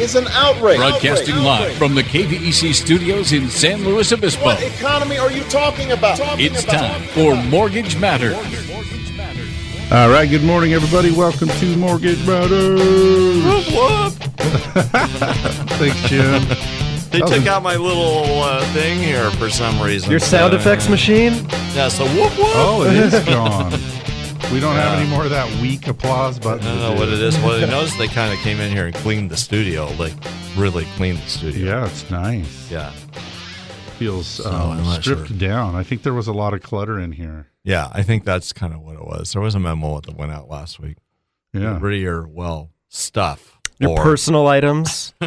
is an outrage. Broadcasting Outrage. live Outrage. from the KVEC studios in San Luis Obispo. What economy are you talking about? Talking It's about- time for Mortgage Matters. All right, good morning, everybody. Welcome to Mortgage Matters. Whoop, whoop. Thanks, Jim. They took out my little uh, thing here for some reason. Your sound Uh, effects machine? Yeah, so whoop whoop. Oh, it is gone. We don't have any more of that weak applause button. I don't know do. what it is. Well, I noticed they kind of came in here and cleaned the studio, like really cleaned the studio. Yeah, it's nice. Yeah. Feels I'm um, not stripped sure. down. I think there was a lot of clutter in here. Yeah, I think that's kind of what it was. There was a memo that went out last week. Yeah. Get rid of your, well, stuff. Your Or- personal items?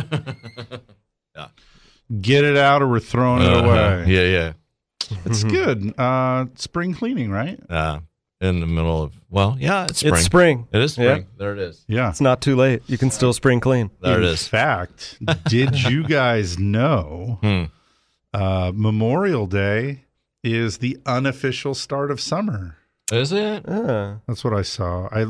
Yeah. Get it out or we're throwing it Uh-huh. away. Yeah, yeah. It's good. Uh, spring cleaning, right? Uh, in the middle of, well, yeah, it's spring. It's spring. It is Yeah. There it is. Yeah. It's not too late. You can still spring clean. There in it is. fact, did you guys know Hmm. uh, Memorial Day is the unofficial start of summer? Is it? Ah. That's what I saw. I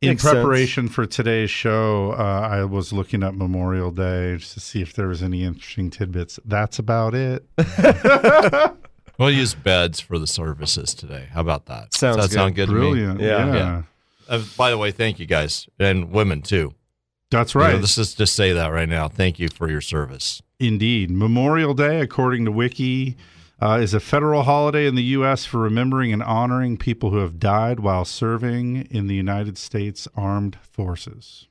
in Makes sense. preparation for today's show, uh, I was looking up Memorial Day just to see if there was any interesting tidbits. That's about it. We'll use beds for the services today. How about that? Sounds Does that good. sound good Brilliant. to me? Yeah. Yeah. Uh, by the way, thank you guys and women too. That's You know, right. let's just, just say that right now. Thank you for your service. Indeed. Memorial Day, according to Wiki, uh, is a federal holiday in the U.S. for remembering and honoring people who have died while serving in the United States Armed Forces.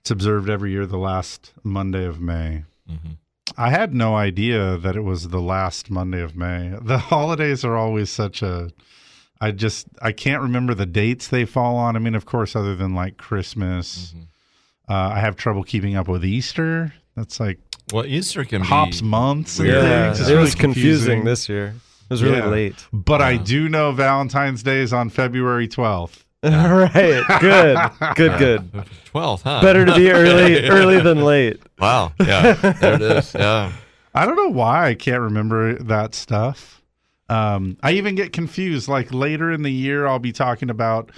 It's observed every year the last Monday of May. Mhm. I had no idea that it was the last Monday of May. The holidays are always such a. I just I can't remember the dates they fall on. I mean, of course, other than like Christmas, uh, I have trouble keeping up with Easter. That's like Well, Easter can hops be months weird. Yeah. It's It really was confusing confusing. this year. It was really Yeah. late. But I do know Valentine's Day is on February 12th. All right. Good. Good, good. 12th, huh? Better to be early early than late. Wow. Yeah. There it is. Yeah. I don't know why I can't remember that stuff. Um, I even get confused. Like later in the year, I'll be talking about.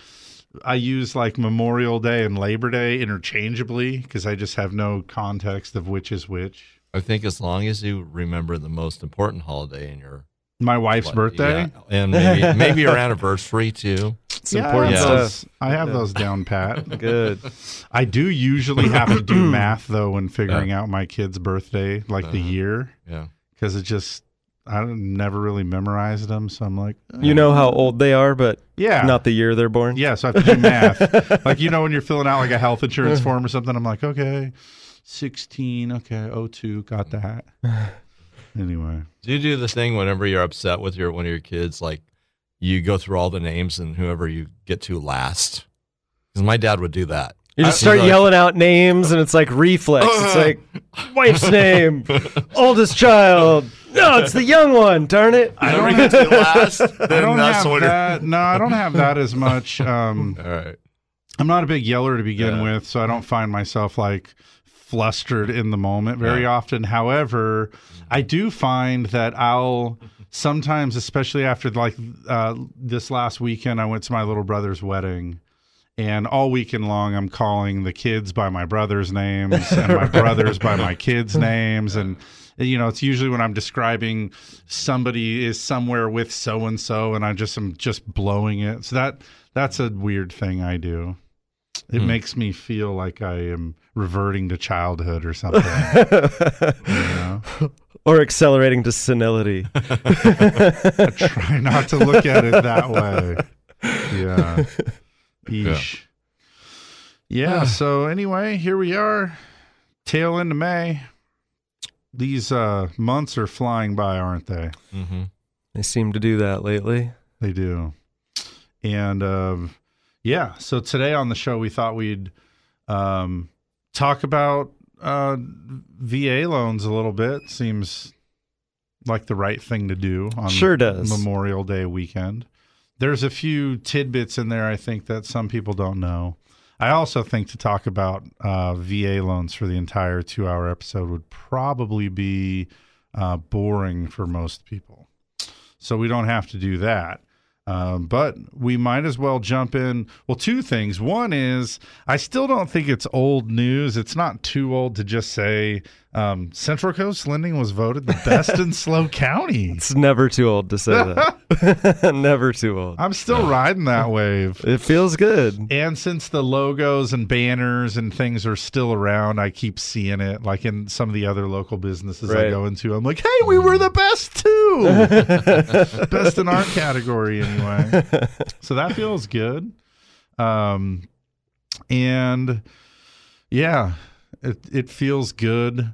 I use like Memorial Day and Labor Day interchangeably because I just have no context of which is which. I think as long as you remember the most important holiday in your My wife's birthday. Yeah, and maybe maybe your anniversary too. It's Yeah, important I have, Yeah. those, stuff. I have those down pat. Good. I do usually have to do math though when figuring out my kid's birthday, like the Uh-huh. year, Yeah. because it just I never really memorized them. So I'm like, You know how old they are, but yeah, not the year they're born. yeah. So I have to do math. like you know when you're filling out like a health insurance form or something, I'm like, okay, 16, okay, 02, got that. Anyway, Do you do the thing whenever you're upset with your one of your kids, like you go through all the names and whoever you get to last? Because my dad would do that. You just start like, yelling out names, and it's like reflex. It's like wife's name, oldest child. No, it's the young one. Darn it! I don't you get have, to last, I then don't that's have what. that. No, I don't have that as much. Um, All right. I'm not a big yeller to begin Yeah. with, so I don't find myself like flustered in the moment very Yeah. often. However, I do find that I'll sometimes, especially after like uh, this last weekend, I went to my little brother's wedding. And all weekend long, I'm calling the kids by my brother's names and my brothers by my kids' names. And, you know, it's usually when I'm describing somebody is somewhere with so and so, and I just am just blowing it. So that that's a weird thing I do. It Hmm. makes me feel like I am reverting to childhood or something. you know? Or accelerating to senility. I try not to look at it that way. Yeah. Eesh. Yeah. so anyway, here we are. Tail into May. These uh, months are flying by, aren't they? Mm-hmm. They seem to do that lately. They do. And um, yeah, so today on the show, we thought we'd um, talk about uh, VA loans a little bit. Seems like the right thing to do on Sure does. Memorial Day weekend. There's a few tidbits in there I think that some people don't know. I also think to talk about uh, VA loans for the entire two hour episode would probably be uh, boring for most people. So we don't have to do that. Um, but we might as well jump in. Well, two things. One is I still don't think it's old news. It's not too old to just say um, Central Coast Lending was voted the best in SLO County. It's never too old to say that. never too old. I'm still riding that wave. It feels good. And since the logos and banners and things are still around, I keep seeing it like in some of the other local businesses I go into. I'm like, hey, we were the best too. best in our category anyway. So that feels good. Um and yeah, it it feels good.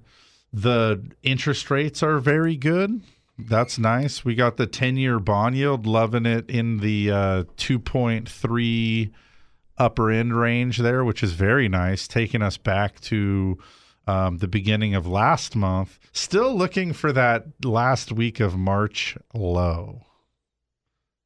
The interest rates are very good. That's nice. We got the 10 year bond yield, loving it in the uh, 2.3 upper end range there, which is very nice, taking us back to um, the beginning of last month. Still looking for that last week of March low.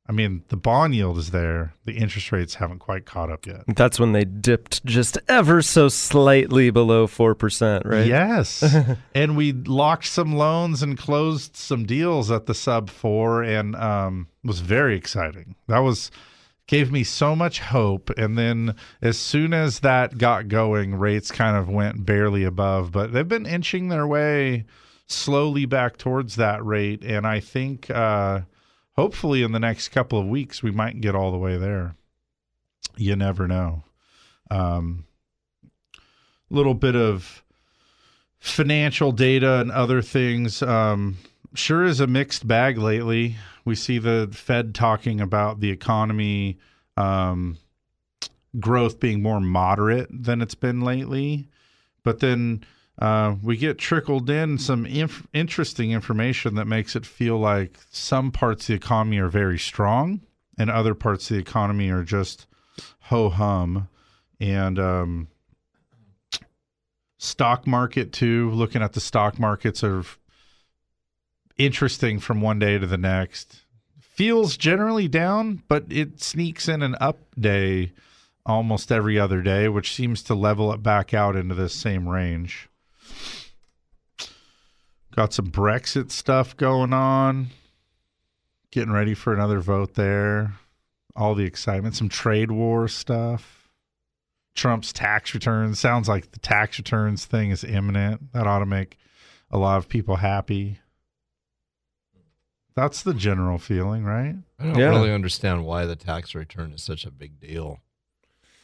I mean, the bond yield is there. The interest rates haven't quite caught up yet. That's when they dipped just ever so slightly below 4%, right? Yes. and we locked some loans and closed some deals at the sub four and um was very exciting. That was gave me so much hope. And then as soon as that got going, rates kind of went barely above, but they've been inching their way slowly back towards that rate. And I think uh hopefully in the next couple of weeks we might get all the way there. You never know. Um little bit of financial data and other things um, sure is a mixed bag lately. We see the Fed talking about the economy um, growth being more moderate than it's been lately, but then uh, we get trickled in some inf- interesting information that makes it feel like some parts of the economy are very strong and other parts of the economy are just ho hum. And um, stock market too. Looking at the stock markets are interesting from one day to the next. Feels generally down, but it sneaks in an up day almost every other day, which seems to level it back out into this same range. Got some Brexit stuff going on. Getting ready for another vote there. All the excitement, some trade war stuff. Trump's tax returns. Sounds like the tax returns thing is imminent. That ought to make a lot of people happy. That's the general feeling, right? I don't Yeah. really understand why the tax return is such a big deal.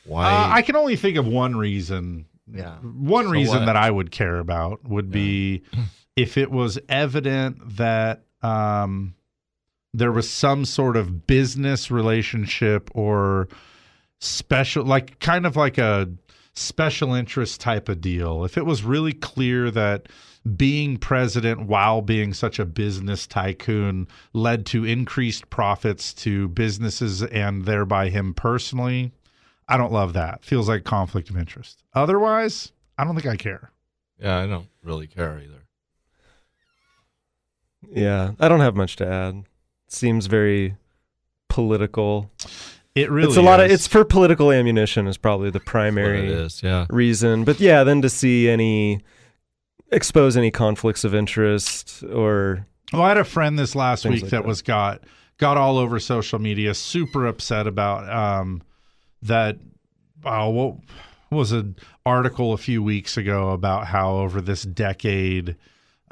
Why? Uh, I can only think of one reason. Yeah. One So reason what? that I would care about would be if it was evident that um, there was some sort of business relationship or special, like kind of like a special interest type of deal. If it was really clear that being president while being such a business tycoon led to increased profits to businesses and thereby him personally, I don't love that. Feels like conflict of interest. Otherwise, I don't think I care. yeah, I don't really care either. Yeah, I don't have much to add. Seems very political. It really it's a lot of is. it's for political ammunition is probably the primary it is. Yeah. reason. But yeah, then to see any expose any conflicts of interest or Well, I had a friend this last week like that, that. was got got all over social media, super upset about um, that. Oh, what was an article a few weeks ago about how over this decade,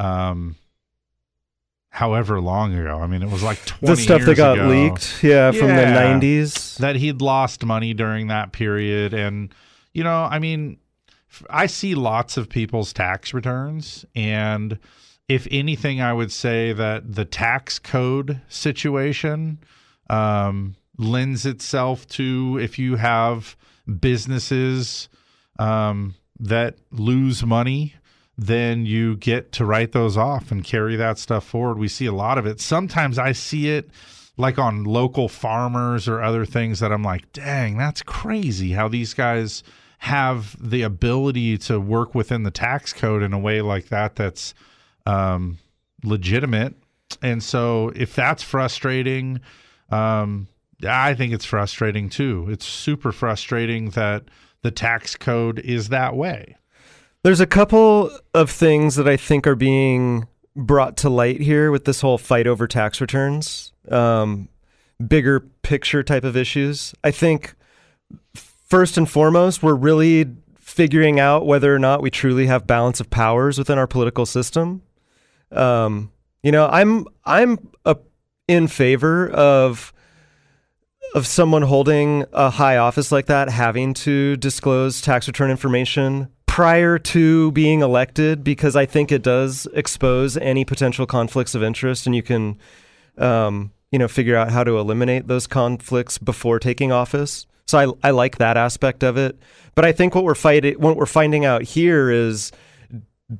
um, however long ago, I mean, it was like twenty the stuff that got ago, leaked, yeah, from the '90s. that he'd lost money during that period, and you know, I mean, I see lots of people's tax returns, and if anything, I would say that the tax code situation um, lends itself to if you have businesses um, that lose money, then you get to write those off and carry that stuff forward. We see a lot of it. Sometimes I see it like on local farmers or other things that I'm like, dang, that's crazy how these guys have the ability to work within the tax code in a way like that that's um, legitimate. And so if that's frustrating, um, I think it's frustrating too. It's super frustrating that the tax code is that way. There's a couple of things that I think are being brought to light here with this whole fight over tax returns, um, bigger picture type of issues. I think first and foremost, we're really figuring out whether or not we truly have balance of powers within our political system. Um, you know, I'm I'm a, in favor of of someone holding a high office like that having to disclose tax return information prior to being elected because I think it does expose any potential conflicts of interest, and you can, um, you know, figure out how to eliminate those conflicts before taking office. So I, I like that aspect of it. But I think what we're fighting, what we're finding out here is,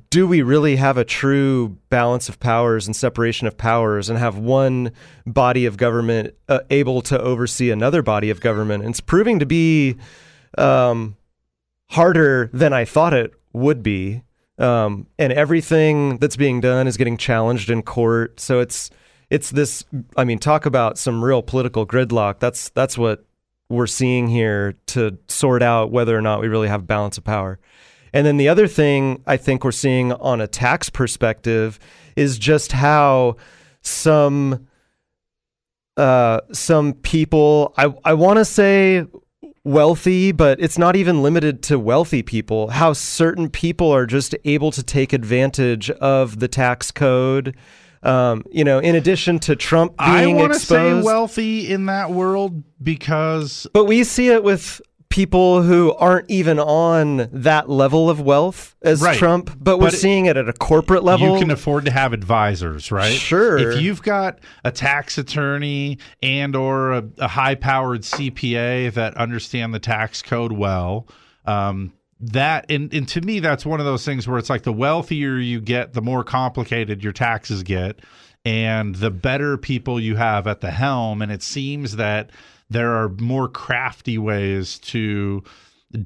do we really have a true balance of powers and separation of powers, and have one body of government uh, able to oversee another body of government? And it's proving to be um, harder than I thought it would be. Um, and everything that's being done is getting challenged in court. So it's it's this. I mean, talk about some real political gridlock. That's that's what we're seeing here to sort out whether or not we really have balance of power. And then the other thing I think we're seeing on a tax perspective is just how some uh, some people I I want to say wealthy, but it's not even limited to wealthy people. How certain people are just able to take advantage of the tax code. Um, you know, in addition to Trump being I want to say wealthy in that world because but we see it with people who aren't even on that level of wealth as Right. Trump, but we're But seeing it at a corporate level. you can afford to have advisors, right? Sure. If you've got a tax attorney and or a, a high-powered CPA that understand the tax code well, um, that and, and to me that's one of those things where it's like the wealthier you get, the more complicated your taxes get, and the better people you have at the helm. And it seems that there are more crafty ways to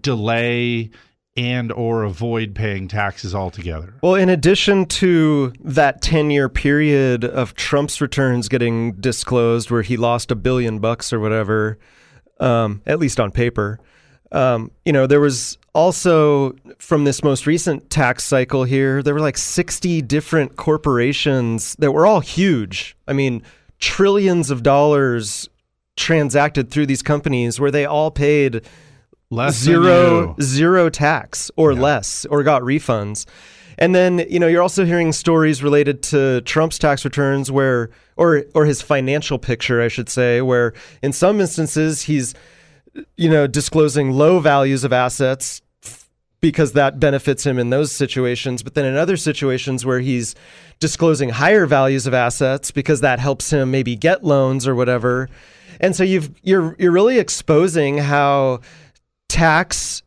delay and or avoid paying taxes altogether. Well, in addition to that 10 year period of Trump's returns getting disclosed where he lost a billion bucks or whatever, um, at least on paper, um, you know, there was also from this most recent tax cycle here, there were like 60 different corporations that were all huge. I mean, trillions of dollars transacted through these companies where they all paid Less zero zero tax or less or got refunds. And then, you know, you're also hearing stories related to Trump's tax returns where or or his financial picture, I should say, where in some instances he's you know, disclosing low values of assets because that benefits him in those situations, but then in other situations where he's disclosing higher values of assets because that helps him maybe get loans or whatever. And so you've you're you're really exposing how tax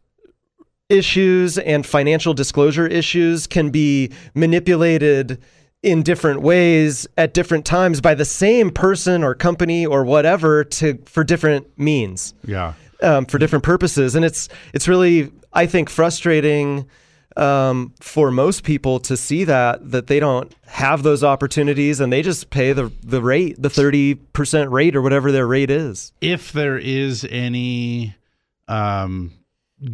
issues and financial disclosure issues can be manipulated in different ways at different times by the same person or company or whatever to for different means Yeah. um, for different purposes and it's it's really i think frustrating um, for most people to see that that they don't have those opportunities and they just pay the the rate the 30% rate or whatever their rate is. If there is any um,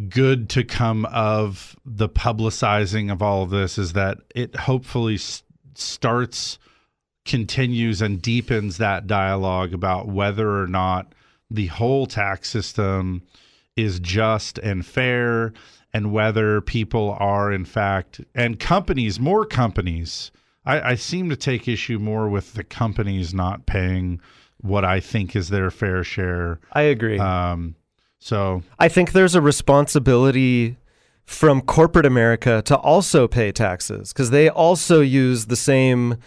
good to come of the publicizing of all of this, is that it hopefully s- starts, continues, and deepens that dialogue about whether or not the whole tax system is just and fair and whether people are in fact and companies more companies. I, I seem to take issue more with the companies not paying what i think is their fair share. I agree. Um so I think there's a responsibility from corporate America to also pay taxes because they also use the same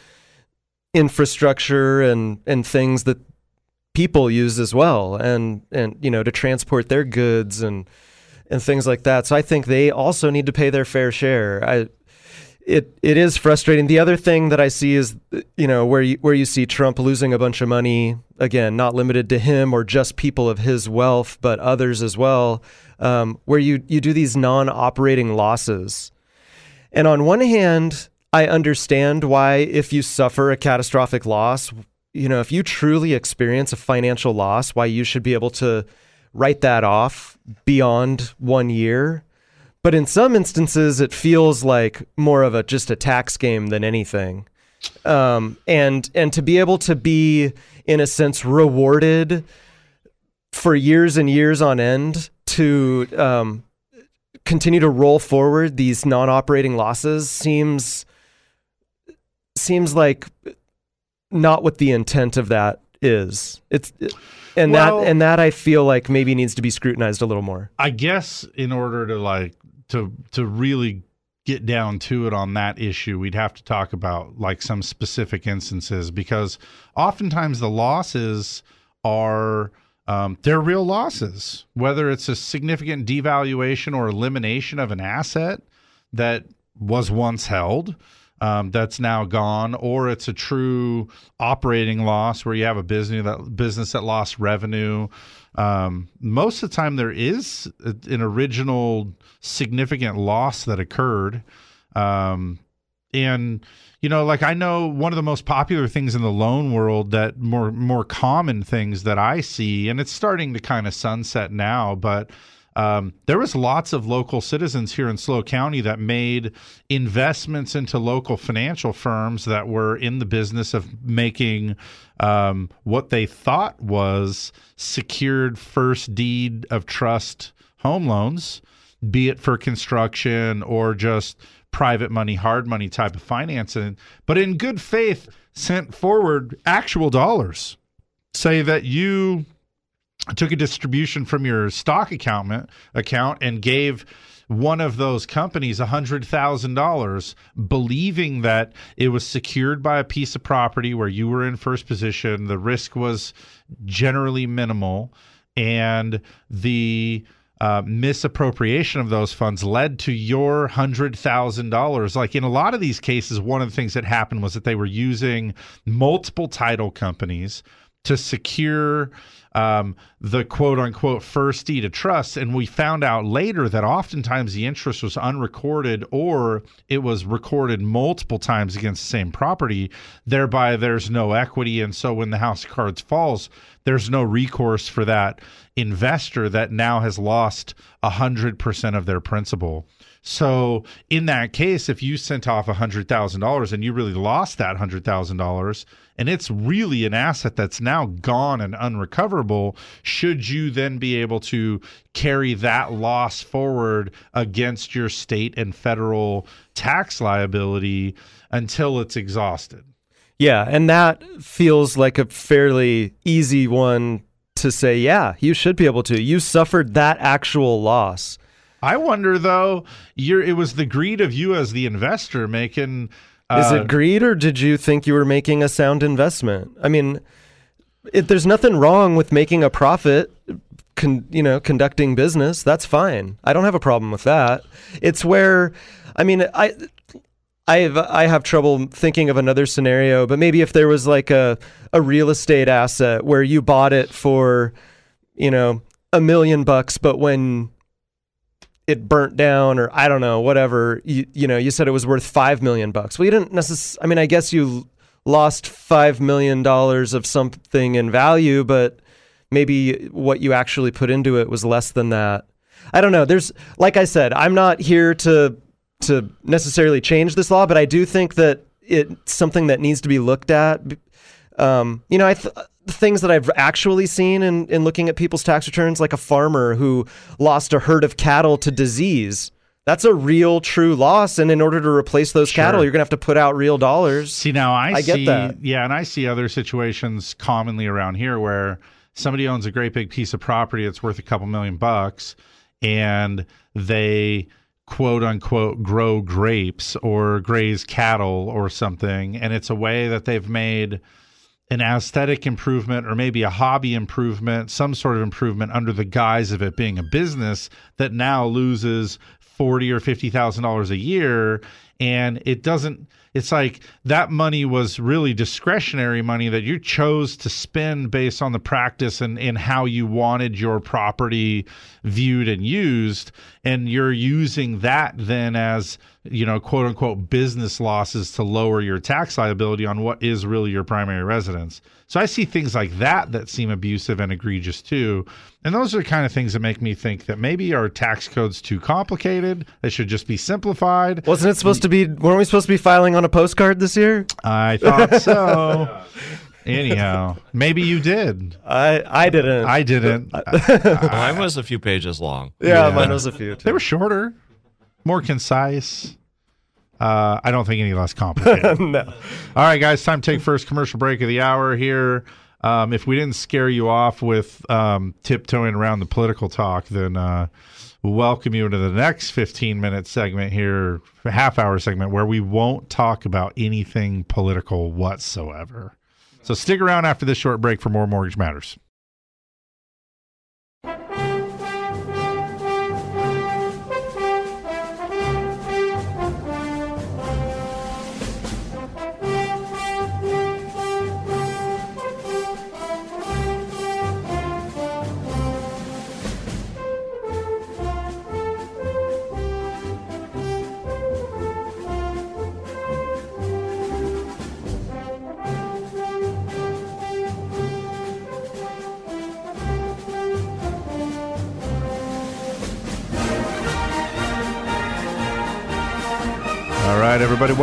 infrastructure and, and things that people use as well and and you know to transport their goods and and things like that. So I think they also need to pay their fair share. I it it is frustrating. The other thing that I see is you know where you where you see Trump losing a bunch of money again, not limited to him or just people of his wealth, but others as well. Um, where you you do these non-operating losses, and on one hand, I understand why if you suffer a catastrophic loss, you know if you truly experience a financial loss, why you should be able to write that off beyond one year but in some instances, it feels like more of a just a tax game than anything. Um, and and to be able to be in a sense rewarded for years and years on end to um, continue to roll forward these non-operating losses seems seems like not what the intent of that is. It's and Well- that and that I feel like maybe needs to be scrutinized a little more. I guess in order to like to to really get down to it on that issue, we'd have to talk about like some specific instances because oftentimes the losses are um, they're real losses, whether it's a significant devaluation or elimination of an asset that was once held. Um, that's now gone, or it's a true operating loss where you have a business that business that lost revenue. Um, most of the time, there is a- an original significant loss that occurred. Um, and you know, like I know one of the most popular things in the loan world that more more common things that I see, and it's starting to kind of sunset now, but um, there was lots of local citizens here in SLO County that made investments into local financial firms that were in the business of making um, what they thought was secured first deed of trust home loans, be it for construction or just private money, hard money type of financing, but in good faith sent forward actual dollars. Say that you took a distribution from your stock account account and gave one of those companies $100,000 believing that it was secured by a piece of property where you were in first position the risk was generally minimal and the uh, misappropriation of those funds led to your hundred thousand dollars. Like in a lot of these cases, one of the things that happened was that they were using multiple title companies to secure um, the quote unquote first deed of trust. And we found out later that oftentimes the interest was unrecorded or it was recorded multiple times against the same property. Thereby, there's no equity. And so when the house of cards falls, there's no recourse for that investor that now has lost 100% of their principal. So in that case, if you sent off $100,000 and you really lost that $100,000 and it's really an asset that's now gone and unrecoverable, should you then be able to carry that loss forward against your state and federal tax liability until it's exhausted? Yeah, and that feels like a fairly easy one to say, yeah, you should be able to. You suffered that actual loss. I wonder though, you're it was the greed of you as the investor making Is it uh, greed or did you think you were making a sound investment? I mean, it, there's nothing wrong with making a profit, con, you know, conducting business. That's fine. I don't have a problem with that. It's where, I mean, I. I have I have trouble thinking of another scenario, but maybe if there was like a a real estate asset where you bought it for, you know, a million bucks, but when it burnt down or I don't know, whatever, you, you know, you said it was worth 5 million bucks. Well, you didn't necessarily, I mean, I guess you lost 5 million dollars of something in value, but maybe what you actually put into it was less than that. I don't know. There's like I said, I'm not here to to necessarily change this law, but I do think that it's something that needs to be looked at. Um, you know, I th- the things that I've actually seen in, in looking at people's tax returns, like a farmer who lost a herd of cattle to disease. That's a real, true loss, and in order to replace those Sure. cattle, you're gonna have to put out real dollars. See now, I, I get that. yeah, and I see other situations commonly around here where somebody owns a great big piece of property that's worth a couple million bucks, and they quote unquote grow grapes or graze cattle or something, and it's a way that they've made an aesthetic improvement or maybe a hobby improvement, some sort of improvement under the guise of it being a business that now loses forty or fifty thousand dollars a year, and it doesn't it's like that money was really discretionary money that you chose to spend based on the practice and, and how you wanted your property viewed and used. And you're using that then as you know quote unquote business losses to lower your tax liability on what is really your primary residence so i see things like that that seem abusive and egregious too and those are the kind of things that make me think that maybe our tax code's too complicated they should just be simplified Wasn't it supposed to be? Weren't we supposed to be filing on a postcard this year? I thought so. Anyhow, maybe you did. I I didn't. I didn't. Mine was a few pages long. yeah, yeah. mine was a few. They were shorter, more concise. Uh, I don't think any less complicated. no. All right, guys, time to take first commercial break of the hour here. Um, if we didn't scare you off with um, tiptoeing around the political talk, then uh, we'll welcome you into the next 15 minute segment here, half hour segment, where we won't talk about anything political whatsoever. So stick around after this short break for more Mortgage Matters.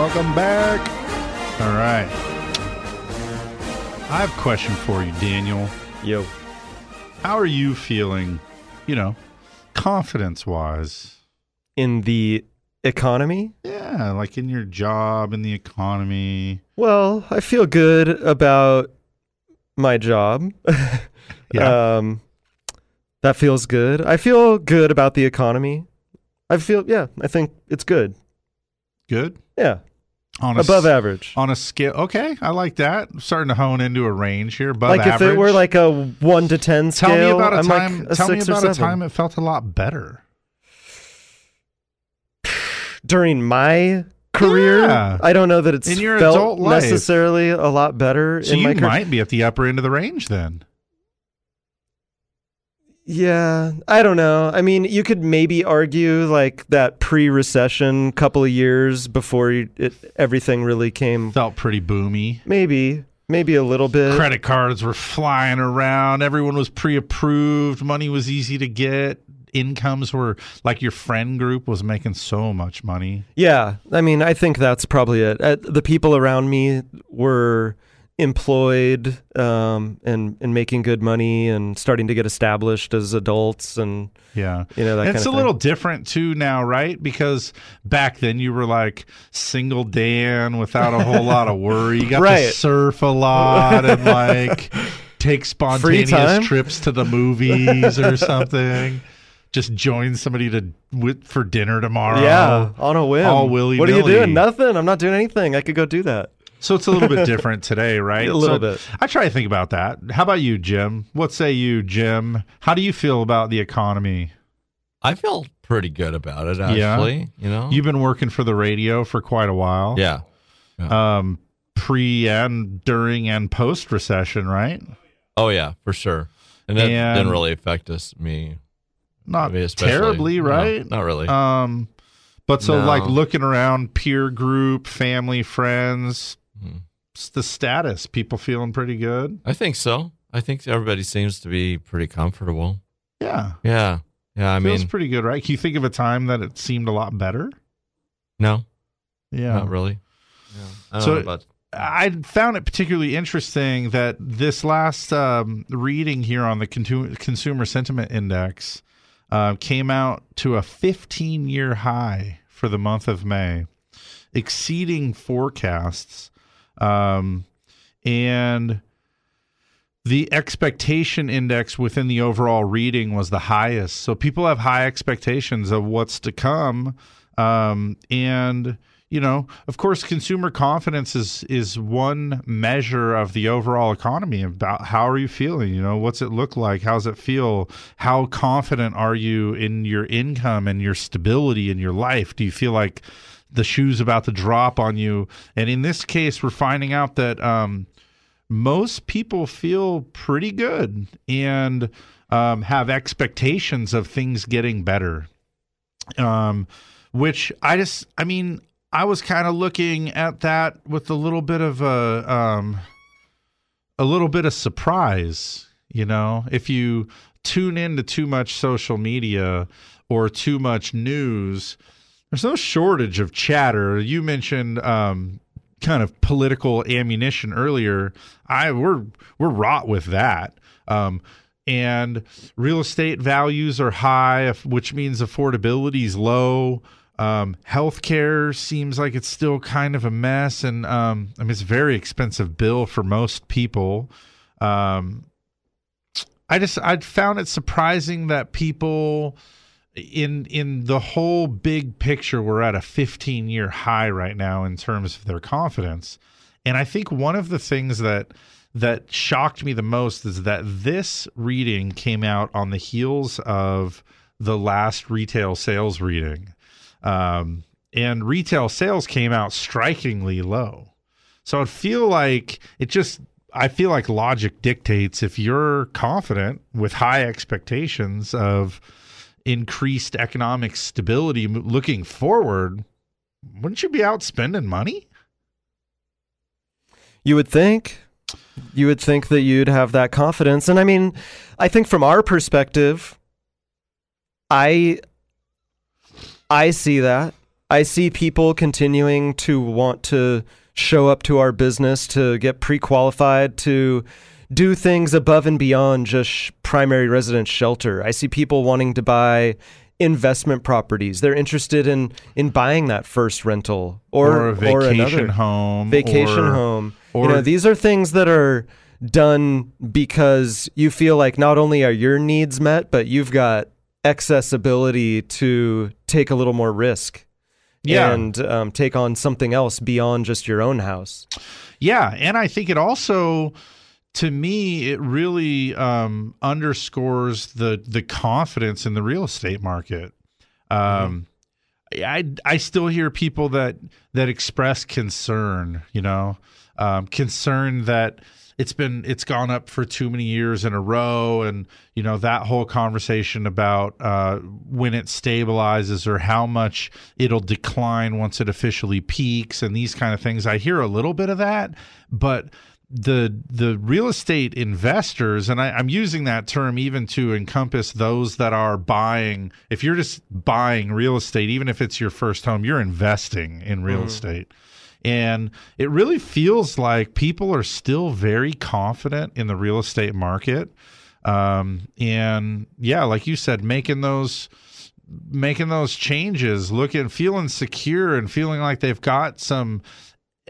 Welcome back. All right. I have a question for you, Daniel. Yo. How are you feeling, you know, confidence wise? In the economy? Yeah, like in your job, in the economy. Well, I feel good about my job. Yeah. Um, that feels good. I feel good about the economy. I feel, yeah, I think it's good. Good. Yeah, On above average. On a scale. Okay, I like that. I'm starting to hone into a range here. Above like if average. it were like a one to ten scale, Tell me about a I'm time. like a tell me about a time it felt a lot better. during my career. Yeah. I don't know that it's In your felt adult life. necessarily a lot better So in you my career. might be at the upper end of the range then. Yeah, I don't know. I mean, you could maybe argue like that pre-recession couple of years before you- it, everything really came. Felt pretty boomy. Maybe, maybe a little bit. Credit cards were flying around. Everyone was pre-approved. Money was easy to get. Incomes were like your friend group was making so much money. Yeah, I mean, I think that's probably it. Uh, the people around me were employed um, and and making good money and starting to get established as adults, and Yeah. you know that it's a thing. little different too now, right? Because back then you were like single Dan without a whole lot of worry. You got to surf a lot and like take spontaneous trips to the movies or something. Just join somebody to with, for dinner tomorrow. Yeah, on a whim. all What are you doing? Nothing. I'm not doing anything. I could go do that. So it's a little bit different today, right? A little So bit. I try to think about that. How about you, Jim? What say you, Jim? How do you feel about the economy? I feel pretty good about it, Yeah? actually. You know? You've been working for the radio for quite a while. yeah. um, pre and during and post recession, right? Oh, yeah, for sure. And that And- didn't really affect us, me. Not I mean, especially- terribly, no, right? not really. Um, but so No. like looking around, peer group, family, friends, the status, people feeling pretty good. I think so. I think everybody seems to be pretty comfortable. Yeah, Yeah. Yeah. I feels mean, pretty good, right? Can you think of a time that it seemed a lot better? no, Yeah, not really. Yeah. I don't So- know about I found it particularly interesting that this last um, reading here on the contu- Consumer Sentiment Index uh, came out to a 15 year high for the month of May, exceeding forecasts. Um, and the expectation index within the overall reading was the highest. So people have high expectations of what's to come. Um, and you know, of course, consumer confidence is is one measure of the overall economy. About how are you feeling? You know, what's it look like? How's it feel? How confident are you in your income and your stability in your life? Do you feel like the shoe's about to drop on you. And in this case, we're finding out that um, most people feel pretty good and um, have expectations of things getting better. Um, which I just, I mean, I was kind of looking at that with a little bit of a, um, a little bit of surprise. You know, if you tune into too much social media or too much news, there's no shortage of chatter. You mentioned um, kind of political ammunition earlier. I we're we're wrought with that. Um, and real estate values are high, which means affordability is low. Um, healthcare seems like it's still kind of a mess, and um, I mean it's a very expensive bill for most people. Um, I just I found it surprising that people in in the whole big picture we're at a 15 year high right now in terms of their confidence. And i think one of the things that that shocked me the most is that this reading came out on the heels of the last retail sales reading. Um, and retail sales came out strikingly low. So i feel like it just I feel like logic dictates if you're confident with high expectations of increased economic stability looking forward, wouldn't you be out spending money? You would think. You would think that you'd have that confidence. And I mean, I think from our perspective, I I see that. I see people continuing to want to show up to our business to get pre-qualified to do things above and beyond just primary residence shelter. I see people wanting to buy investment properties. They're interested in in buying that first rental or or a vacation or another home, vacation or, home. or- you know, these are things that are done because you feel like not only are your needs met, but you've got excess ability to take a little more risk. Yeah. And um, take on something else beyond just your own house. Yeah, and I think it also to me it really um, underscores the the confidence in the real estate market. Um, I I still hear people that that express concern, you know, um, concern that it's been it's gone up for too many years in a row, and you know that whole conversation about uh, when it stabilizes or how much it'll decline once it officially peaks, and these kind of things. I hear a little bit of that, but the the real estate investors and I, i'm using that term even to encompass those that are buying if you're just buying real estate even if it's your first home you're investing in real estate. And it really feels like people are still very confident in the real estate market. Um, and yeah like you said making those making those changes looking feeling secure and feeling like they've got some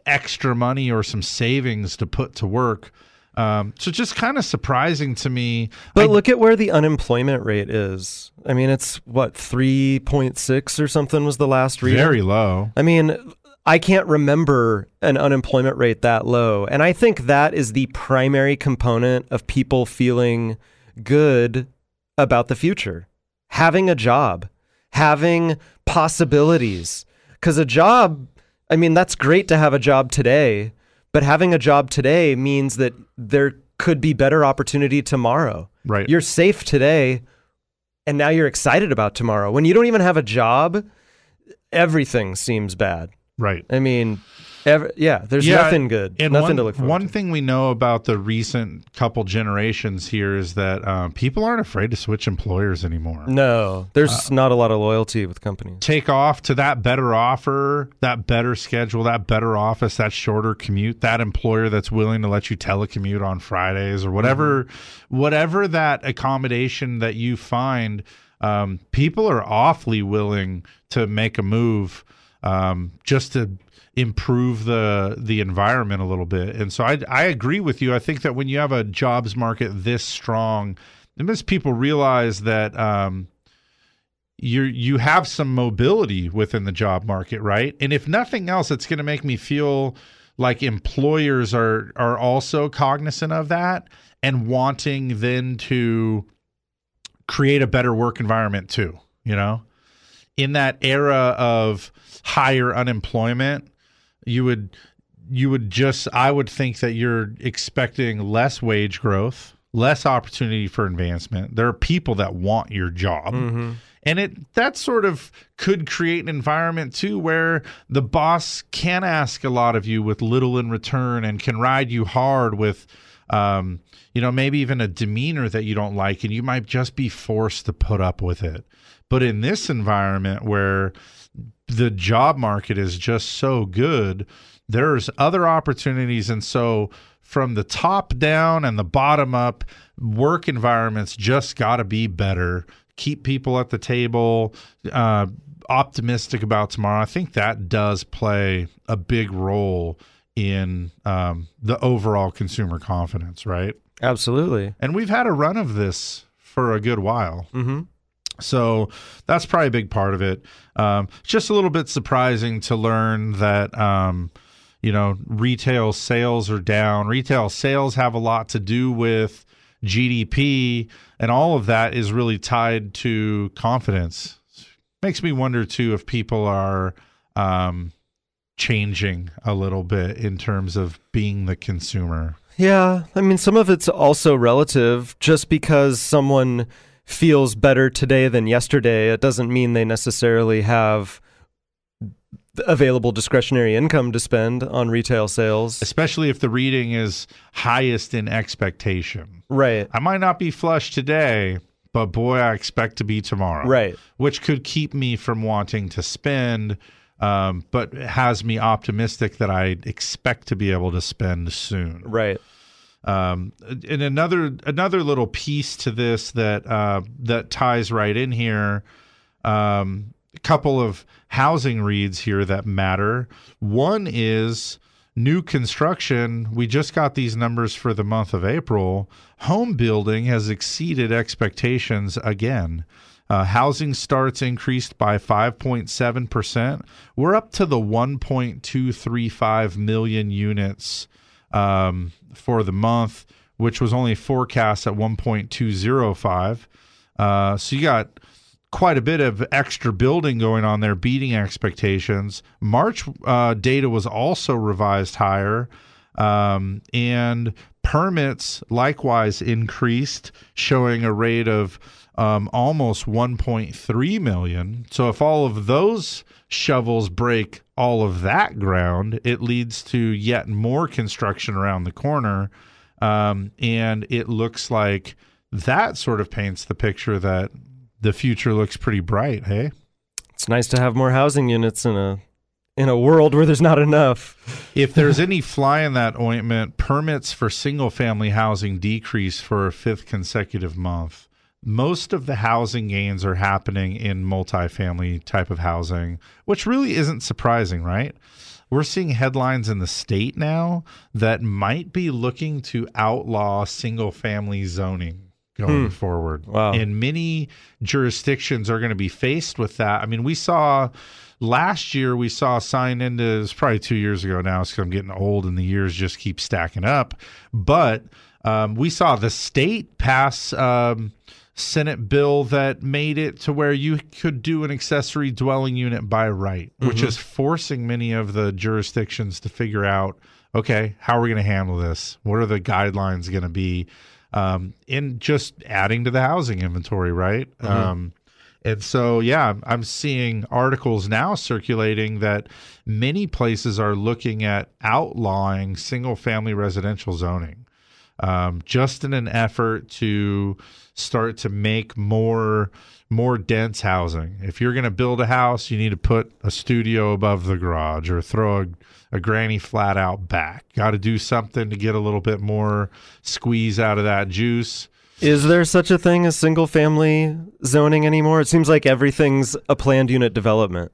extra money or some savings to put to work. Um, so just kind of surprising to me. But I- look at where the unemployment rate is. I mean, it's what, 3.6 or something was the last reading? very low. I mean, I can't remember an unemployment rate that low. And I think that is the primary component of people feeling good about the future. Having a job, having possibilities. Because a job, I mean, that's great to have a job today, but having a job today means that there could be better opportunity tomorrow. Right. You're safe today, and now you're excited about tomorrow. When you don't even have a job, everything seems bad. Right. I mean, yeah, there's Yeah, nothing good, And nothing one, to look forward One to. thing we know about the recent couple generations here is that um, people aren't afraid to switch employers anymore. No, there's not a lot of loyalty with companies. Take off to that better offer, that better schedule, that better office, that shorter commute, that employer that's willing to let you telecommute on Fridays or whatever, Mm-hmm. whatever that accommodation that you find. Um, people are awfully willing to make a move um, just to improve the the environment a little bit. And so I I agree with you. I think that when you have a jobs market this strong, makes people realize that um, you you have some mobility within the job market, right? And if nothing else, it's going to make me feel like employers are are also cognizant of that and wanting then to create a better work environment too. You know, in that era of higher unemployment, you would you would just I would think that you're expecting less wage growth, less opportunity for advancement. There are people that want your job. And it that sort of could create an environment too where the boss can ask a lot of you with little in return and can ride you hard with um, you know, maybe even a demeanor that you don't like, and you might just be forced to put up with it. But in this environment where the job market is just so good, there's other opportunities. And so, from the top down and the bottom up, work environments just got to be better. Keep people at the table, uh, optimistic about tomorrow. I think that does play a big role in um, the overall consumer confidence, right? Absolutely. And we've had a run of this for a good while. Mm-hmm. So that's probably a big part of it. Um, just a little bit surprising to learn that, um, you know, retail sales are down. Retail sales have a lot to do with GDP, and all of that is really tied to confidence. Makes me wonder, too, if people are um, changing a little bit in terms of being the consumer. Yeah, I mean, some of it's also relative. Just because someone feels better today than yesterday, it doesn't mean they necessarily have available discretionary income to spend on retail sales. especially if the reading is highest in expectation. Right. I might not be flush today, but boy, I expect to be tomorrow. Right. Which could keep me from wanting to spend, um, but has me optimistic that I expect to be able to spend soon. Right. Um, and another another little piece to this that uh, that ties right in here. Um, a couple of housing reads here that matter. One is new construction. We just got these numbers for the month of April. Home building has exceeded expectations again. Uh, housing starts increased by 5.7%. We're up to the 1.235 million units um, for the month, which was only forecast at 1.205. Uh, so you got quite a bit of extra building going on there, beating expectations. March uh, data was also revised higher, um, and permits likewise increased, showing a rate of um, almost 1.3 million. So if all of those shovels break all of that ground, it leads to yet more construction around the corner. Um, and it looks like that sort of paints the picture that the future looks pretty bright. Hey, It's nice to have more housing units in a in a world where there's not enough. if there's any fly in that ointment, permits for single family housing decrease for a fifth consecutive month. Most of the housing gains are happening in multifamily type of housing, which really isn't surprising, right? We're seeing headlines in the state now that might be looking to outlaw single family zoning going forward. Wow. And many jurisdictions are going to be faced with that. I mean, we saw last year, we saw a sign into it's probably two years ago now, because I'm getting old and the years just keep stacking up. But um, we saw the state pass um, Senate bill that made it to where you could do an accessory dwelling unit by right, which is forcing many of the jurisdictions to figure out okay, how are we going to handle this? What are the guidelines going to be? Um, in just adding to the housing inventory, right? Um, and so, yeah, I'm- I'm seeing articles now circulating that many places are looking at outlawing single family residential zoning um, just in an effort to start to make more more dense housing. If you're going to build a house, you need to put a studio above the garage or throw a, a granny flat out back. Got to do something to get a little bit more squeeze out of that juice. Is there such a thing as single family zoning anymore? It seems like everything's a planned unit development.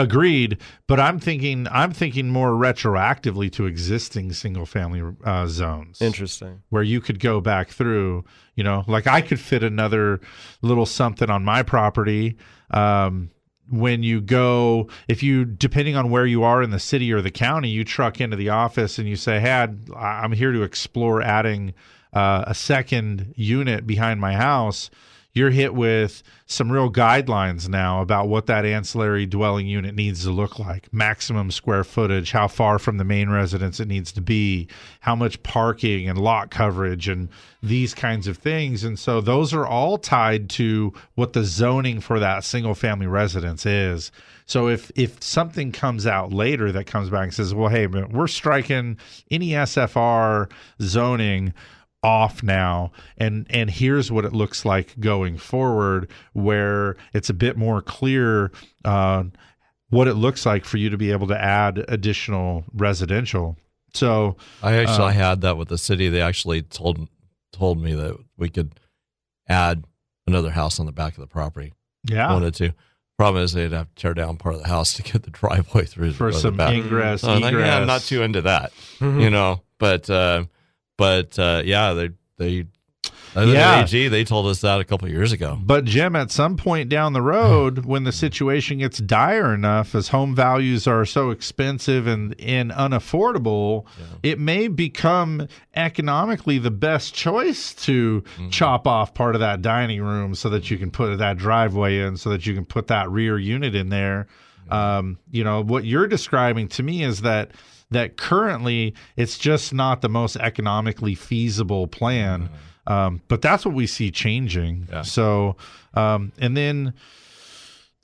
Agreed, but I'm thinking I'm thinking more retroactively to existing single family uh, zones. Interesting. where you could go back through, you know, like I could fit another little something on my property. Um, when you go, if you, depending on where you are in the city or the county, you truck into the office and you say, Hey, I'm here to explore adding uh, a second unit behind my house. You're hit with some real guidelines now about what that ancillary dwelling unit needs to look like maximum square footage, how far from the main residence it needs to be, how much parking and lot coverage, and these kinds of things. And so those are all tied to what the zoning for that single family residence is. So if if something comes out later that comes back and says, "Well, hey, we're striking any SFR zoning off now and and here's what it looks like going forward where it's a bit more clear uh, what it looks like for you to be able to add additional residential so I actually uh, had that with the city. They actually told told me that we could add another house on the back of the property. yeah Wanted to. Problem is they'd have to tear down part of the house to get the driveway through for the some back. ingress So I'm like, egress yeah, I'm not too into that, Mm-hmm. you know. But uh, but uh, yeah, they they Yeah. AG. They told us that a couple of years ago. But Jim, at some point down the road, when the situation gets dire enough, as home values are so expensive and, and unaffordable, it may become economically the best choice to chop off part of that dining room so that you can put that driveway in, so that you can put that rear unit in there. Um, you know what you're describing to me is that that currently it's just not the most economically feasible plan. Um, but that's what we see changing. Yeah. So, um, and then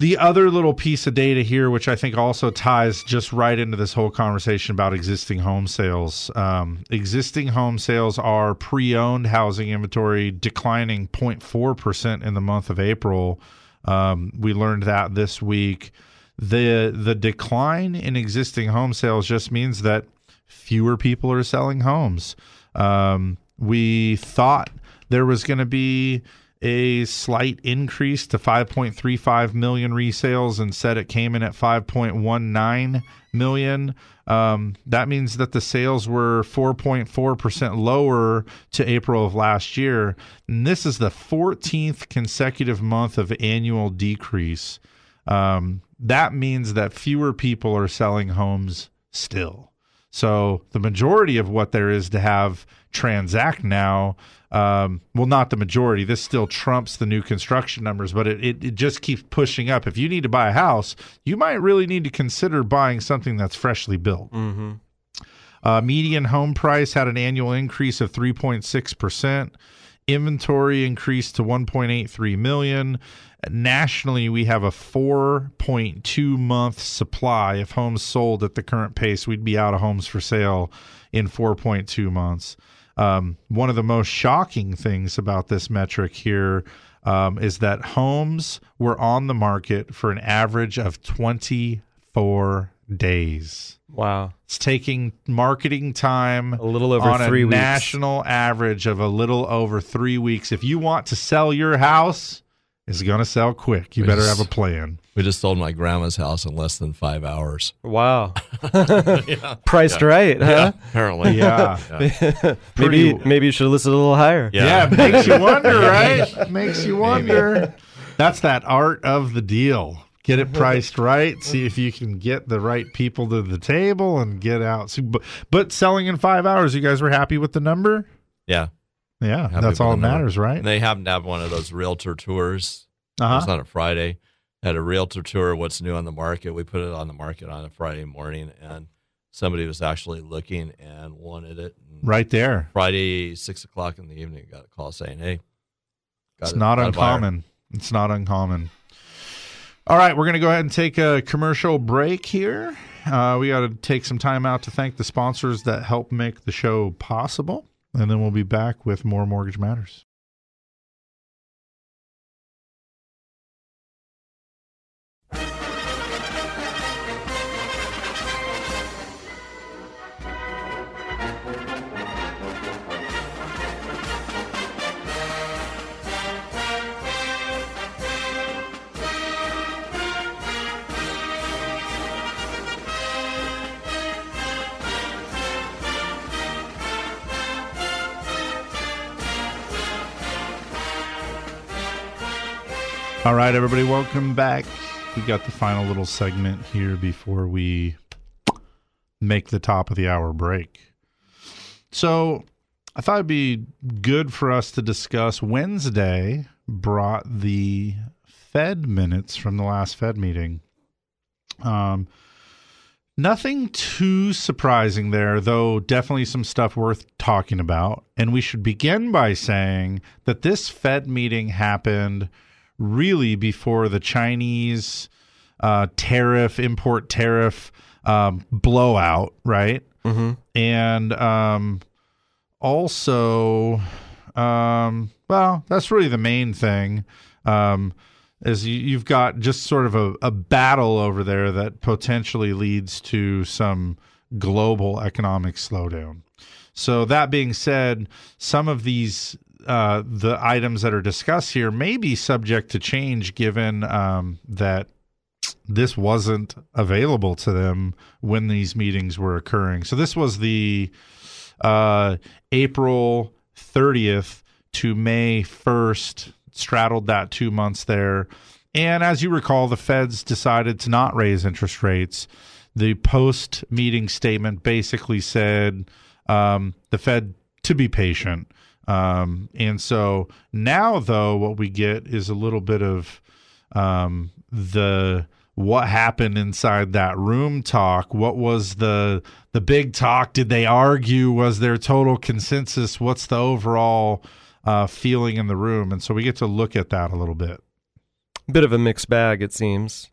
the other little piece of data here, which I think also ties just right into this whole conversation about existing home sales. Um, existing home sales are pre owned housing inventory declining 0.4% in the month of April. Um, we learned that this week. The, the decline in existing home sales just means that fewer people are selling homes. Um, we thought there was going to be a slight increase to 5.35 million resales and said it came in at 5.19 million. Um, that means that the sales were 4.4% lower to April of last year. And this is the 14th consecutive month of annual decrease. Um, that means that fewer people are selling homes still. So the majority of what there is to have transact now, um, well, not the majority. This still trumps the new construction numbers, but it, it, it just keeps pushing up. If you need to buy a house, you might really need to consider buying something that's freshly built. Uh, median home price had an annual increase of 3.6%. Inventory increased to 1.83 million. Nationally, we have a 4.2 month supply. If homes sold at the current pace, we'd be out of homes for sale in 4.2 months. Um, one of the most shocking things about this metric here um, is that homes were on the market for an average of 24 days. Wow. It's taking marketing time A little over on three a weeks. national average of a little over three weeks. If you want to sell your house, it's going to sell quick. You better have a plan. We just sold my grandma's house in less than five hours. Wow. Priced right, huh? Apparently. Yeah. maybe Pretty- maybe you should have listed a little higher. Yeah, it makes you wonder, right? Makes you wonder. That's that art of the deal. Get it priced right. See if you can get the right people to the table and get out. So, but, but selling in five hours, you guys were happy with the number? Yeah. Yeah, Happy that's all that matters, right? And they happened to have one of those realtor tours. It Uh was huh. on a Friday. Had a realtor tour. What's new on the market? We put it on the market on a Friday morning, and somebody was actually looking and wanted it. And Right there. Friday, six o'clock in the evening, got a call saying, "Hey, got It's a- not got a buyer." uncommon. It's not uncommon. All right, we're going to go ahead and take a commercial break here. Uh, we got to take some time out to thank the sponsors that help make the show possible, and then we'll be back with more Mortgage Matters. All right, everybody, welcome back. We got the final little segment here before we make the top of the hour break. So, I thought it'd be good for us to discuss Wednesday brought the Fed minutes from the last Fed meeting. Um, nothing too surprising there, though definitely some stuff worth talking about. And we should begin by saying that this Fed meeting happened really before the Chinese uh, tariff, import tariff um, blowout, right? Mm-hmm. And um, also, um, well, that's really the main thing. Um, is you, you've got just sort of a, a battle over there that potentially leads to some global economic slowdown. So that being said, some of these uh, the items that are discussed here may be subject to change given um, that this wasn't available to them when these meetings were occurring. So this was the uh, April 30th to May 1st, straddled that two months there. And as you recall, the feds decided to not raise interest rates. The post meeting statement basically said um, the Fed to be patient. Um, and so now, though, what we get is a little bit of um, the what happened inside that room talk. What was the the big talk? Did they argue? Was there total consensus? What's the overall uh, feeling in the room? And so we get to look at that a little bit. Bit of a mixed bag, it seems.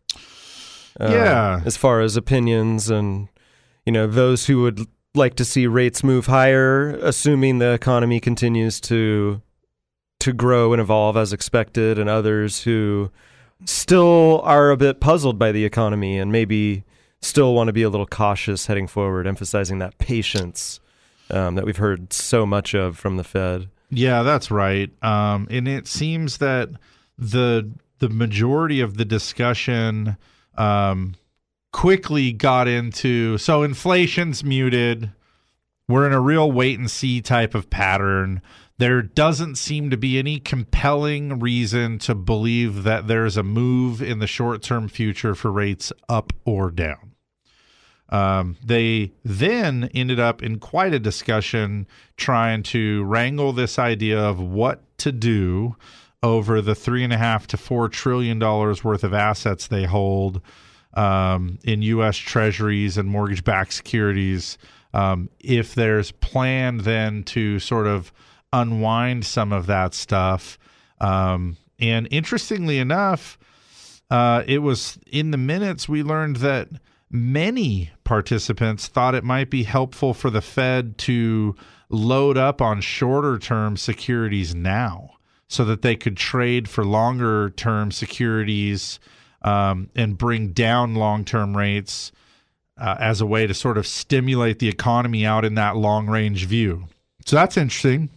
Uh, Yeah. As far as opinions and, you know, those who would like to see rates move higher, assuming the economy continues to to grow and evolve as expected, and others who still are a bit puzzled by the economy and maybe still want to be a little cautious heading forward, emphasizing that patience um, that we've heard so much of from the Fed. Yeah, that's right. Um, and it seems that the the majority of the discussion um, quickly got into so inflation's muted. We're in a real wait and see type of pattern. There doesn't seem to be any compelling reason to believe that there's a move in the short term future for rates up or down. Um, they then ended up in quite a discussion trying to wrangle this idea of what to do over the three and a half to four trillion dollars worth of assets they hold um, in U.S. Treasuries and mortgage-backed securities. Um, if there's plan then to sort of unwind some of that stuff, um, and interestingly enough, uh, it was in the minutes we learned that many participants thought it might be helpful for the Fed to load up on shorter term securities now so that they could trade for longer term securities um, and bring down long term rates uh, as a way to sort of stimulate the economy out in that long range view. So that's interesting.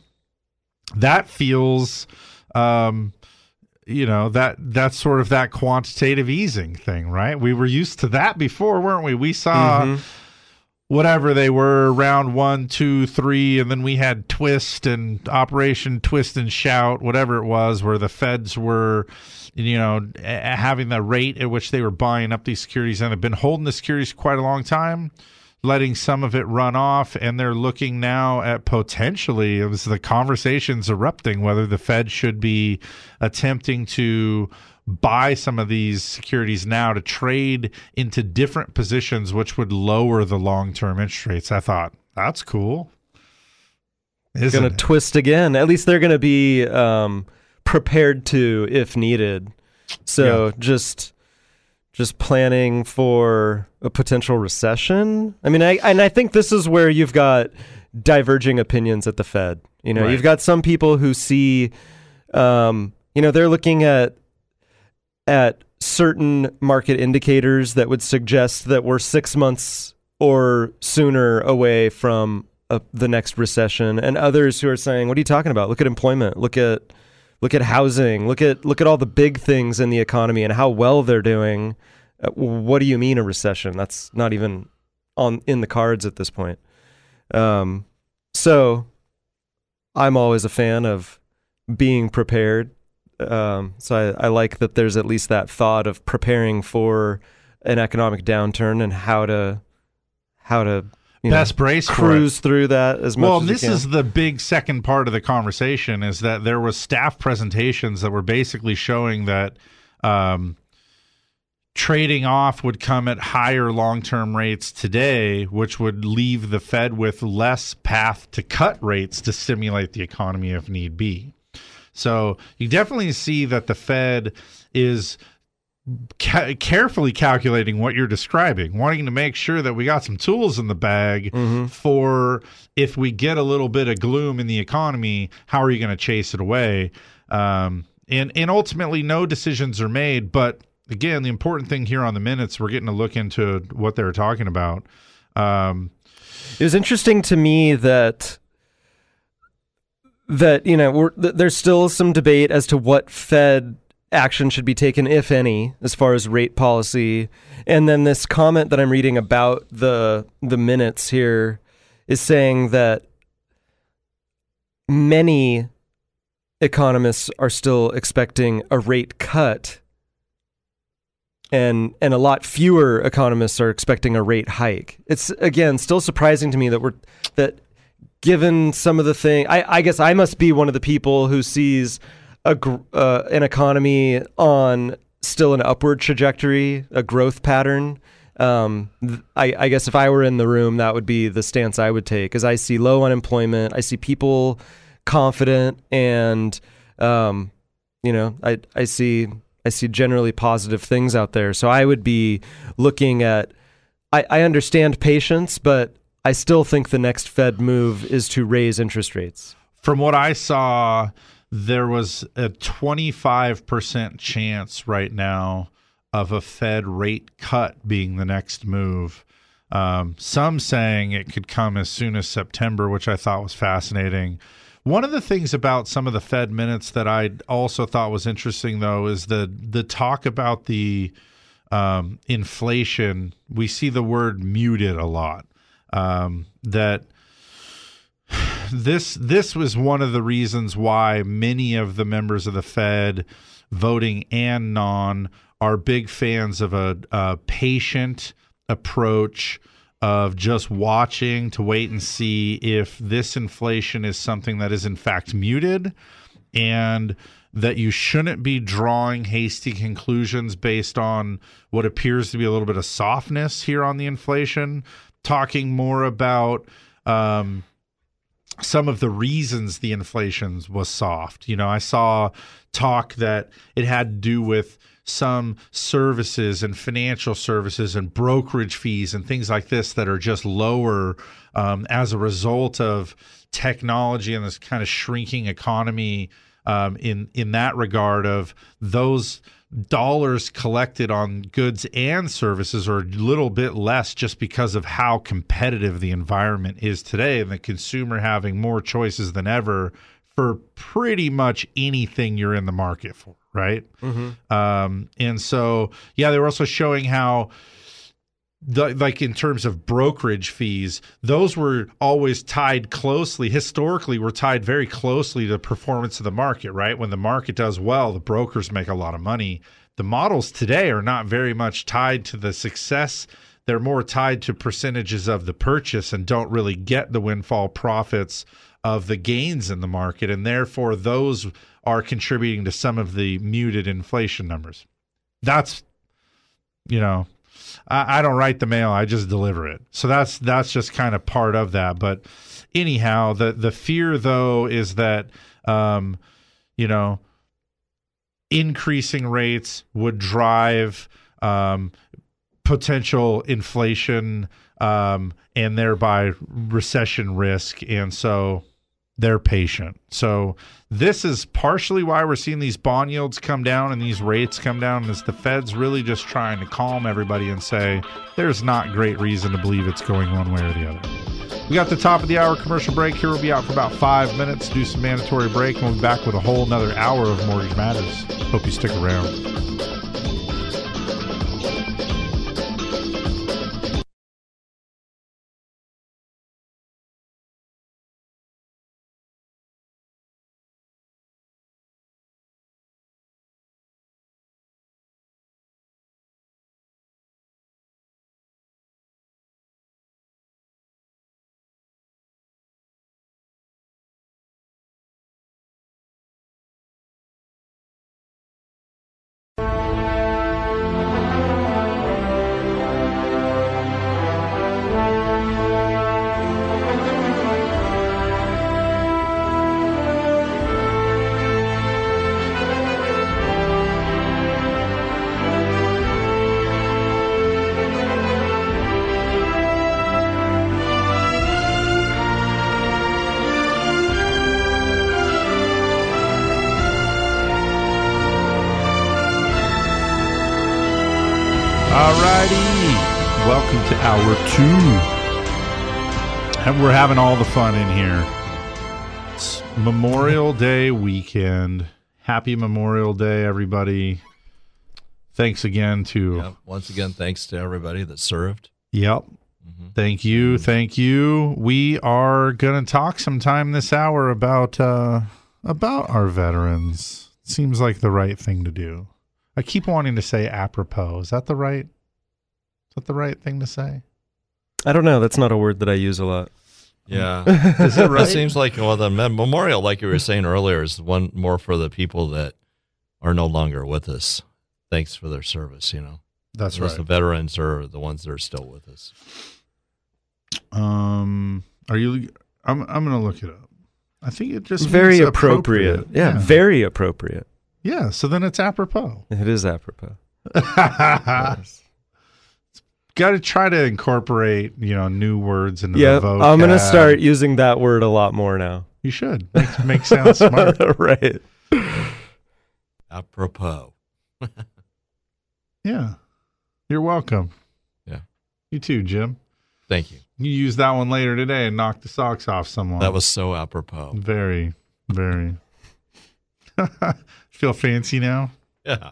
That feels um, you know that that's sort of that quantitative easing thing right we were used to that before weren't we we saw whatever they were round one two three and then we had twist and operation twist and shout whatever it was where the feds were you know having the rate at which they were buying up these securities and have been holding the securities quite a long time letting some of it run off and they're looking now at potentially it was the conversations erupting whether the fed should be attempting to buy some of these securities now to trade into different positions which would lower the long-term interest rates. I thought that's cool. Isn't going to twist again. At least they're going to be um, prepared to if needed. So just just planning for a potential recession. I mean, I and I think this is where you've got diverging opinions at the Fed. You know, Right. you've got some people who see, um, you know, they're looking at at certain market indicators that would suggest that we're six months or sooner away from uh, the next recession, and others who are saying, "What are you talking about? Look at employment. Look at look at housing. Look at look at all the big things in the economy and how well they're doing." Uh, what do you mean a recession? That's not even on in the cards at this point. Um, so I'm always a fan of being prepared. Um, so I, I like that there's at least that thought of preparing for an economic downturn and how to how to you know, Best brace cruise through that as much well, as this is the big second part of the conversation is that there was staff presentations that were basically showing that um, trading off would come at higher long-term rates today, which would leave the Fed with less path to cut rates to stimulate the economy if need be. So you definitely see that the Fed is ca- carefully calculating what you're describing, wanting to make sure that we got some tools in the bag for if we get a little bit of gloom in the economy, how are you going to chase it away? Um, and and ultimately, no decisions are made. But again, the important thing here on the minutes, we're getting to look into what they're talking about. Um, It was interesting to me that that you know we're, th- there's still some debate as to what Fed action should be taken, if any, as far as rate policy. And then this comment that I'm reading about the the minutes here is saying that many economists are still expecting a rate cut and and a lot fewer economists are expecting a rate hike. It's again still surprising to me that we're that given some of the thing I, I guess I must be one of the people who sees a uh, an economy on still an upward trajectory, a growth pattern. Um, I, I guess if I were in the room, that would be the stance I would take. As I see low unemployment, I see people confident, and um, you know, I I see I see generally positive things out there. So I would be looking at. I, I understand patience, but I still think the next Fed move is to raise interest rates. from what I saw, there was a 25% chance right now of a Fed rate cut being the next move. Um, some saying it could come as soon as September, which I thought was fascinating. One of the things about some of the Fed minutes that I also thought was interesting, though, is the the talk about the um, inflation. We see the word muted a lot. Um, that this this was one of the reasons why many of the members of the Fed, voting and non, are big fans of a, a patient approach of just watching to wait and see if this inflation is something that is in fact muted and that you shouldn't be drawing hasty conclusions based on what appears to be a little bit of softness here on the inflation. Talking more about um, some of the reasons the inflation was soft. You know, I saw talk that it had to do with some services and financial services and brokerage fees and things like this that are just lower um, as a result of technology and this kind of shrinking economy. Um, in in that regard, of those dollars collected on goods and services are a little bit less just because of how competitive the environment is today and the consumer having more choices than ever for pretty much anything you're in the market for right? Um, and so yeah they were also showing how the, like in terms of brokerage fees, those were always tied closely, historically, were tied very closely to the performance of the market, right? When the market does well, the brokers make a lot of money. The models today are not very much tied to the success. They're more tied to percentages of the purchase and don't really get the windfall profits of the gains in the market. And therefore, those are contributing to some of the muted inflation numbers. That's, you know, I, I don't write the mail; I just deliver it. So that's that's just kind of part of that. But anyhow, the the fear though is that um, you know increasing rates would drive um, potential inflation um, and thereby recession risk, and so they're patient. So this is partially why we're seeing these bond yields come down and these rates come down is the Fed's really just trying to calm everybody and say there's not great reason to believe it's going one way or the other. We got the top of the hour commercial break here. We'll be out for about five minutes, do some mandatory break, and we'll be back with a whole another hour of Mortgage Matters. Hope you stick around. Two. And we're having all the fun in here. It's Memorial Day weekend. Happy Memorial Day, everybody. Thanks again to. Yep. Once again, thanks to everybody that served. Yep. Thank you. Thank you. We are going to talk sometime this hour about uh about our veterans. Seems like the right thing to do. I keep wanting to say apropos. Is that the right Is that the right thing to say? I don't know. That's not a word that I use a lot. Yeah. It It seems like well, the memorial, like you were saying earlier, is one more for the people that are no longer with us. Thanks for their service. You know, That's Whereas right. The veterans are the ones that are still with us. Um, are you? I'm. I'm going to look it up. I think it just very means appropriate. Yeah, yeah. very appropriate. Yeah. So then it's apropos. It is apropos. Got to try to incorporate, you know, new words into Yeah, the vocab. I'm gonna start using that word a lot more now. You should make, make sound smart. right. Apropos. Yeah. You're welcome. Yeah. You too, Jim. Thank you. You use that one later today and knock the socks off someone. That was so apropos. very, very. Feel fancy now? Yeah.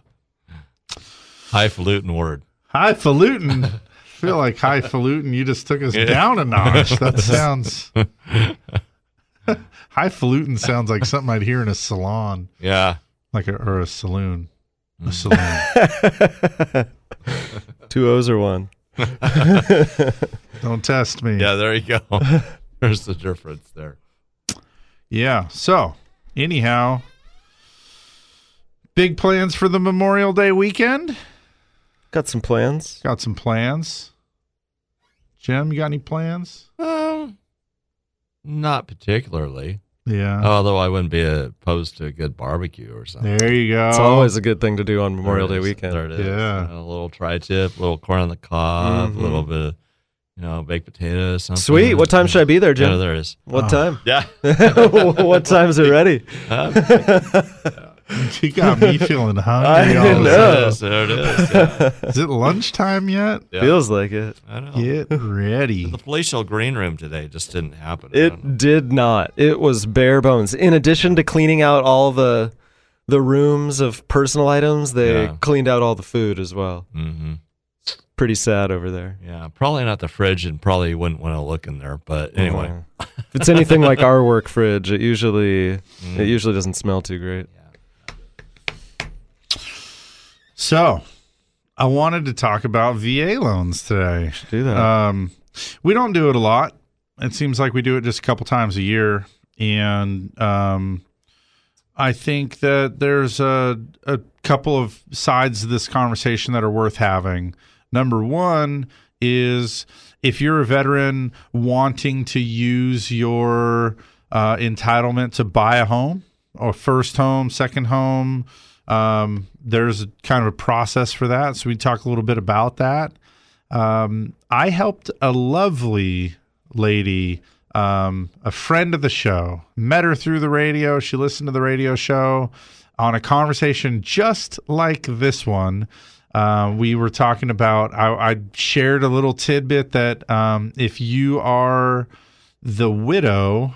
Highfalutin word. Highfalutin. Feel like highfalutin. You just took us Yeah. down a notch. That sounds. highfalutin sounds like something I'd hear in a salon, Yeah. like a, or a saloon. A Mm. saloon. Two O's or one. Don't test me. Yeah, there you go. There's the difference there. Yeah. So, anyhow, big plans for the Memorial Day weekend. Got some plans. Got some plans. Jim, you got any plans? Um, not particularly. Yeah. Although I wouldn't be opposed to a good barbecue or something. there you go. It's always a good thing to do on Memorial Day weekend. There it is. Yeah. You know, a little tri-tip, a little corn on the cob, Mhm. a little bit of, you know, baked potatoes. Something. Sweet. What time should I be there, Yeah, Jim? there is. What Oh. time? Yeah. what time's it ready? you got me feeling hungry. I all of a know. sudden. There it is. There it is. Yeah. Is it lunchtime yet? Yeah. Feels like it. I know. Get ready. The palatial green room today just didn't happen. I don't know. It did not. It was bare bones. In addition to cleaning out all the the rooms of personal items, they Yeah. cleaned out all the food as well. Mhm. Pretty sad over there. Yeah, probably not the fridge, and probably wouldn't want to look in there. But anyway, Uh, if it's anything like our work fridge, it usually Mm. it usually doesn't smell too great. So, I wanted to talk about VA loans today. Do that. Um, we don't do it a lot. It seems like we do it just a couple times a year, and um, I think that there's a, a couple of sides of this conversation that are worth having. Number one is if you're a veteran wanting to use your uh, entitlement to buy a home or first home, second home, um, there's kind of a process for that. So we talk a little bit about that. Um, I helped a lovely lady, um, a friend of the show, met her through the radio. She listened to the radio show on a conversation just like this one. Uh, we were talking about, I, I shared a little tidbit that um, if you are the widow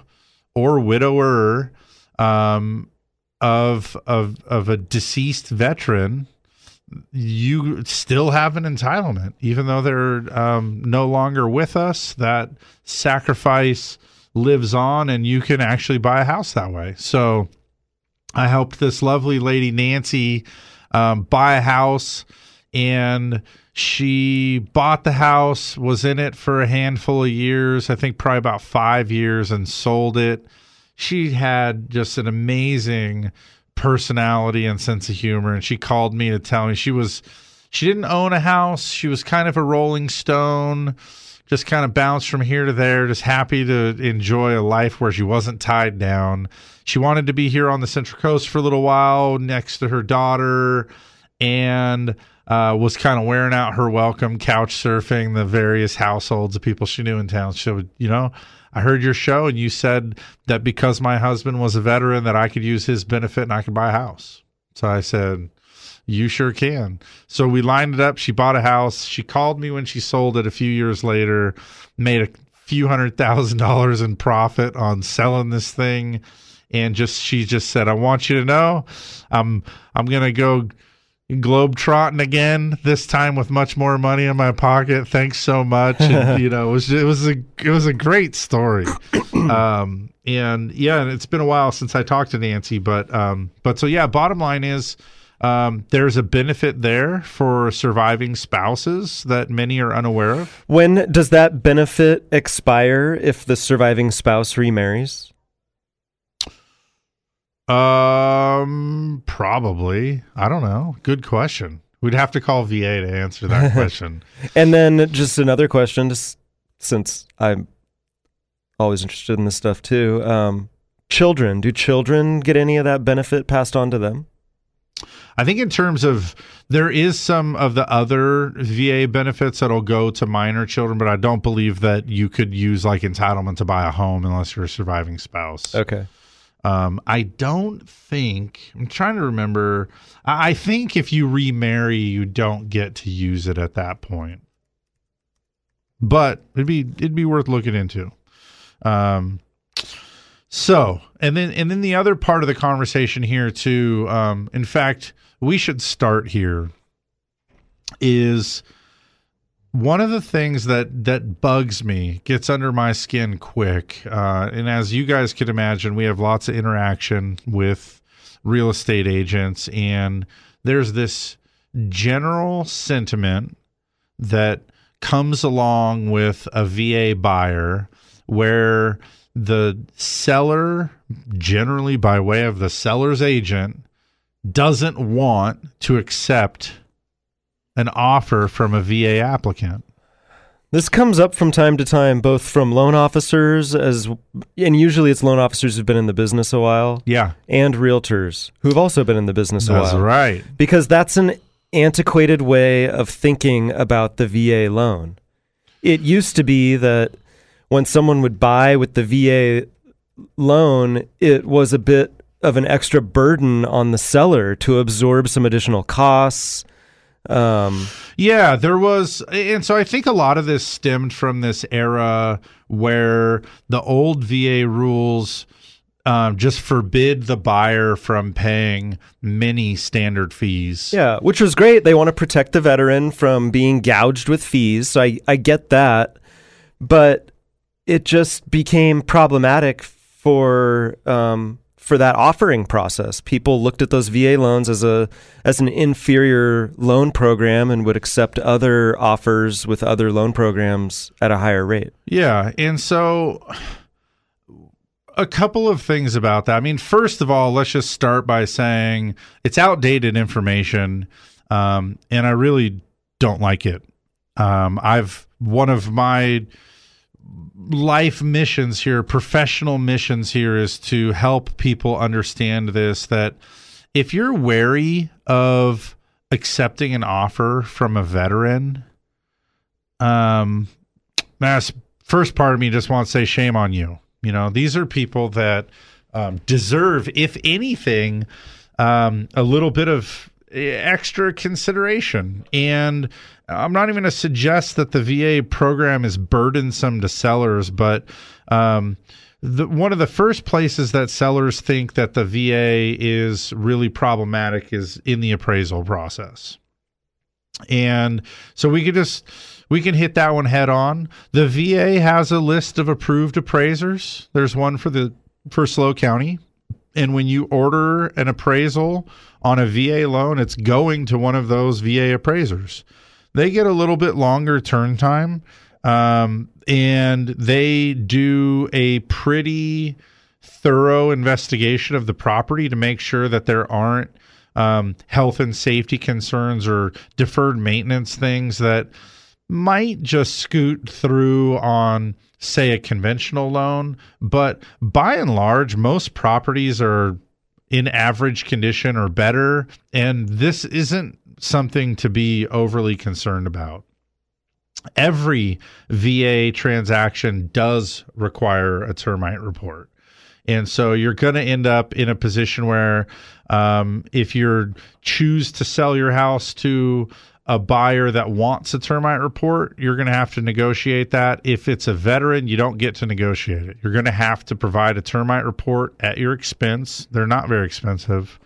or widower um, of, of, of a deceased veteran, you still have an entitlement, even though they're um, no longer with us. That sacrifice lives on, and you can actually buy a house that way. So, I helped this lovely lady Nancy um, buy a house, and she bought the house, was in it for a handful of years, I think probably about five years, and sold it. She had just an amazing personality and sense of humor, and she called me to tell me she was she didn't own a house. She was kind of a rolling stone, just kind of bounced from here to there, just happy to enjoy a life where she wasn't tied down. She wanted to be here on the Central Coast for a little while next to her daughter and uh, was kind of wearing out her welcome, couch surfing the various households of people she knew in town. So, you know, I heard your show and you said that because my husband was a veteran that I could use his benefit and I could buy a house. So I said, You sure can. So we lined it up. She bought a house. She called me when she sold it a few years later, made a few hundred thousand dollars in profit on selling this thing. And just she just said, I want you to know I'm I'm gonna go globe trotting again this time with much more money in my pocket thanks so much and, you know it was it was a it was a great story um and yeah and it's been a while since i talked to nancy but um but so yeah bottom line is um, there's a benefit there for surviving spouses that many are unaware of. When does that benefit expire if the surviving spouse remarries? Um, probably. I don't know. Good question. We'd have to call VA to answer that question. and then just another question, just since I'm always interested in this stuff too. Um, children, do children get any of that benefit passed on to them? I think in terms of there is some of the other VA benefits that'll go to minor children, but I don't believe that you could use like entitlement to buy a home unless you're a surviving spouse. Okay. Um, I don't think I'm trying to remember. I, think if you remarry, you don't get to use it at that point. But it'd be it'd be worth looking into. Um, so and then and then the other part of the conversation here too. Um, in fact, we should start here. Is one of the things that that bugs me gets under my skin quick uh, and as you guys can imagine we have lots of interaction with real estate agents and there's this general sentiment that comes along with a VA buyer where the seller generally by way of the seller's agent doesn't want to accept an offer from a VA applicant. This comes up from time to time, both from loan officers as, and usually it's loan officers who've been in the business a while. Yeah, and realtors who've also been in the business that's a while. right. Because that's an antiquated way of thinking about the VA loan. It used to be that when someone would buy with the VA loan, it was a bit of an extra burden on the seller to absorb some additional costs um, yeah, there was, and so I think a lot of this stemmed from this era where the old VA rules um, just forbid the buyer from paying many standard fees. Yeah, which was great. They want to protect the veteran from being gouged with fees. So I, I get that. But it just became problematic for um, for that offering process. People looked at those VA loans as a as an inferior loan program and would accept other offers with other loan programs at a higher rate. Yeah, and so a couple of things about that. I mean, first of all, let's just start by saying it's outdated information, um, and I really don't like it. Um, I've one of my life missions here, professional missions here, is to help people understand this that if you're wary of accepting an offer from a veteran, um, that's first part of me just wants to say shame on you. You know, these are people that um, deserve, if anything, um, a little bit of extra consideration. And I'm not even going to suggest that the VA program is burdensome to sellers, but um, the, one of the first places that sellers think that the VA is really problematic is in the appraisal process. And so we could just we can hit that one head on. The VA has a list of approved appraisers. There's one for the for SLO County. And when you order an appraisal on a VA loan, it's going to one of those VA appraisers. They get a little bit longer turn time, um, and they do a pretty thorough investigation of the property to make sure that there aren't um, health and safety concerns or deferred maintenance things that might just scoot through on say a conventional loan but by and large most properties are in average condition or better. And this isn't something to be overly concerned about. every VA transaction does require a termite report. And so you're going to end up in a position where um, if you choose to sell your house to a buyer that wants a termite report, you're going to have to negotiate that. If it's a veteran, you don't get to negotiate it. You're going to have to provide a termite report at your expense. They're not very expensive,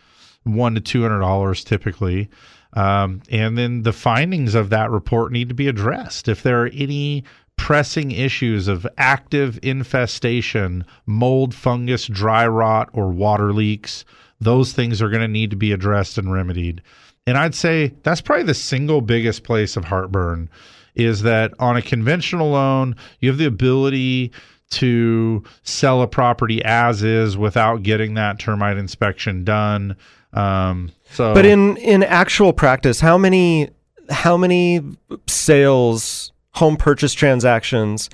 one to two hundred dollars typically. Um, and then the findings of that report need to be addressed. If there are any pressing issues of active infestation, mold, fungus, dry rot, or water leaks, those things are going to need to be addressed and remedied. And I'd say that's probably the single biggest place of heartburn is that on a conventional loan, you have the ability to sell a property as is without getting that termite inspection done. Um, so, But in in actual practice, how many how many sales, home purchase transactions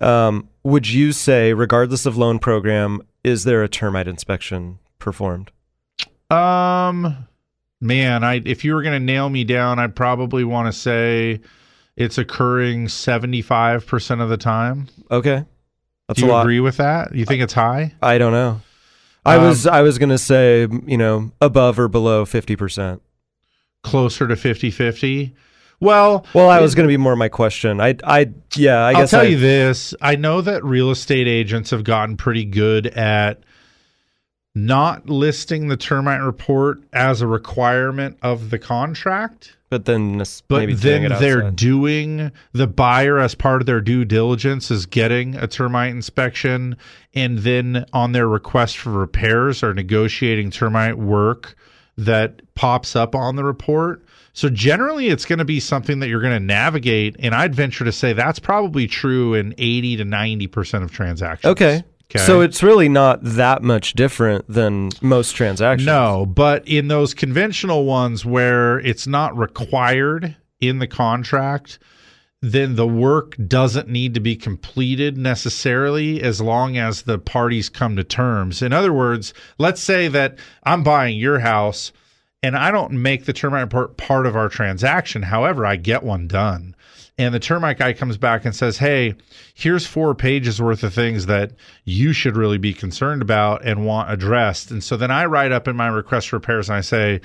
um, would you say, regardless of loan program, is there a termite inspection performed? Um, man, I if you were going to nail me down, I'd probably want to say it's occurring seventy five percent of the time. Okay, that's Do you agree with that? You think it's high? I don't know. I Um, was I was gonna say you know above or below fifty percent. Closer to 50-50? Well, Well, I was gonna be more my question. I I yeah I I'll tell I, you this. I know that real estate agents have gotten pretty good at not listing the termite report as a requirement of the contract. but then this- But then they're doing the buyer as part of their due diligence is getting a termite inspection, and then on their request for repairs are negotiating termite work that pops up on the report. So generally, it's going to be something that you're going to navigate, and I'd venture to say that's probably true in 80 to 90 percent of transactions. okay. So it's really not that much different than most transactions. No, but in those conventional ones where it's not required in the contract, then the work doesn't need to be completed necessarily as long as the parties come to terms. In other words, let's say that I'm buying your house and I don't make the termite report part of our transaction. However, I get one done. And the termite guy comes back and says, Hey, here's four pages worth of things that you should really be concerned about and want addressed. And so then I write up in my request for repairs and I say,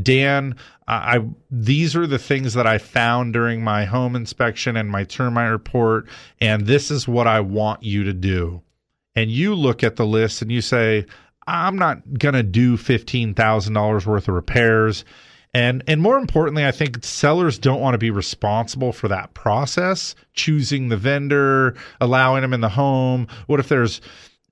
Dan, I, I these are the things that I found during my home inspection and my termite report, and this is what I want you to do. And you look at the list and you say, I'm not gonna do fifteen thousand dollars worth of repairs. And and more importantly, I think sellers don't want to be responsible for that process, choosing the vendor, allowing them in the home. What if there's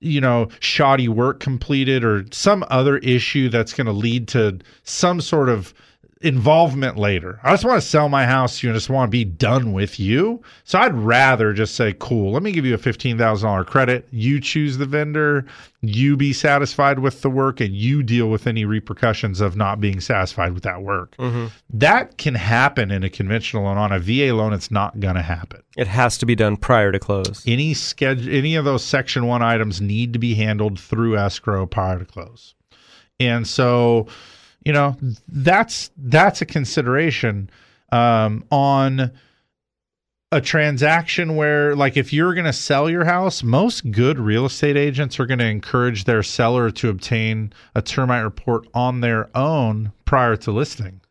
you know, shoddy work completed or some other issue that's going to lead to some sort of involvement later. I just want to sell my house to you and just want to be done with you. So I'd rather just say, cool, let me give you a $15,000 credit. You choose the vendor, you be satisfied with the work, and you deal with any repercussions of not being satisfied with that work. Mm-hmm. That can happen in a conventional loan. On a VA loan, it's not going to happen It has to be done prior to close. any schedule any of those section one items need to be handled through escrow prior to close and so you know that's that's a consideration um, on a transaction where like if you're going to sell your house most good real estate agents are going to encourage their seller to obtain a termite report on their own prior to listing.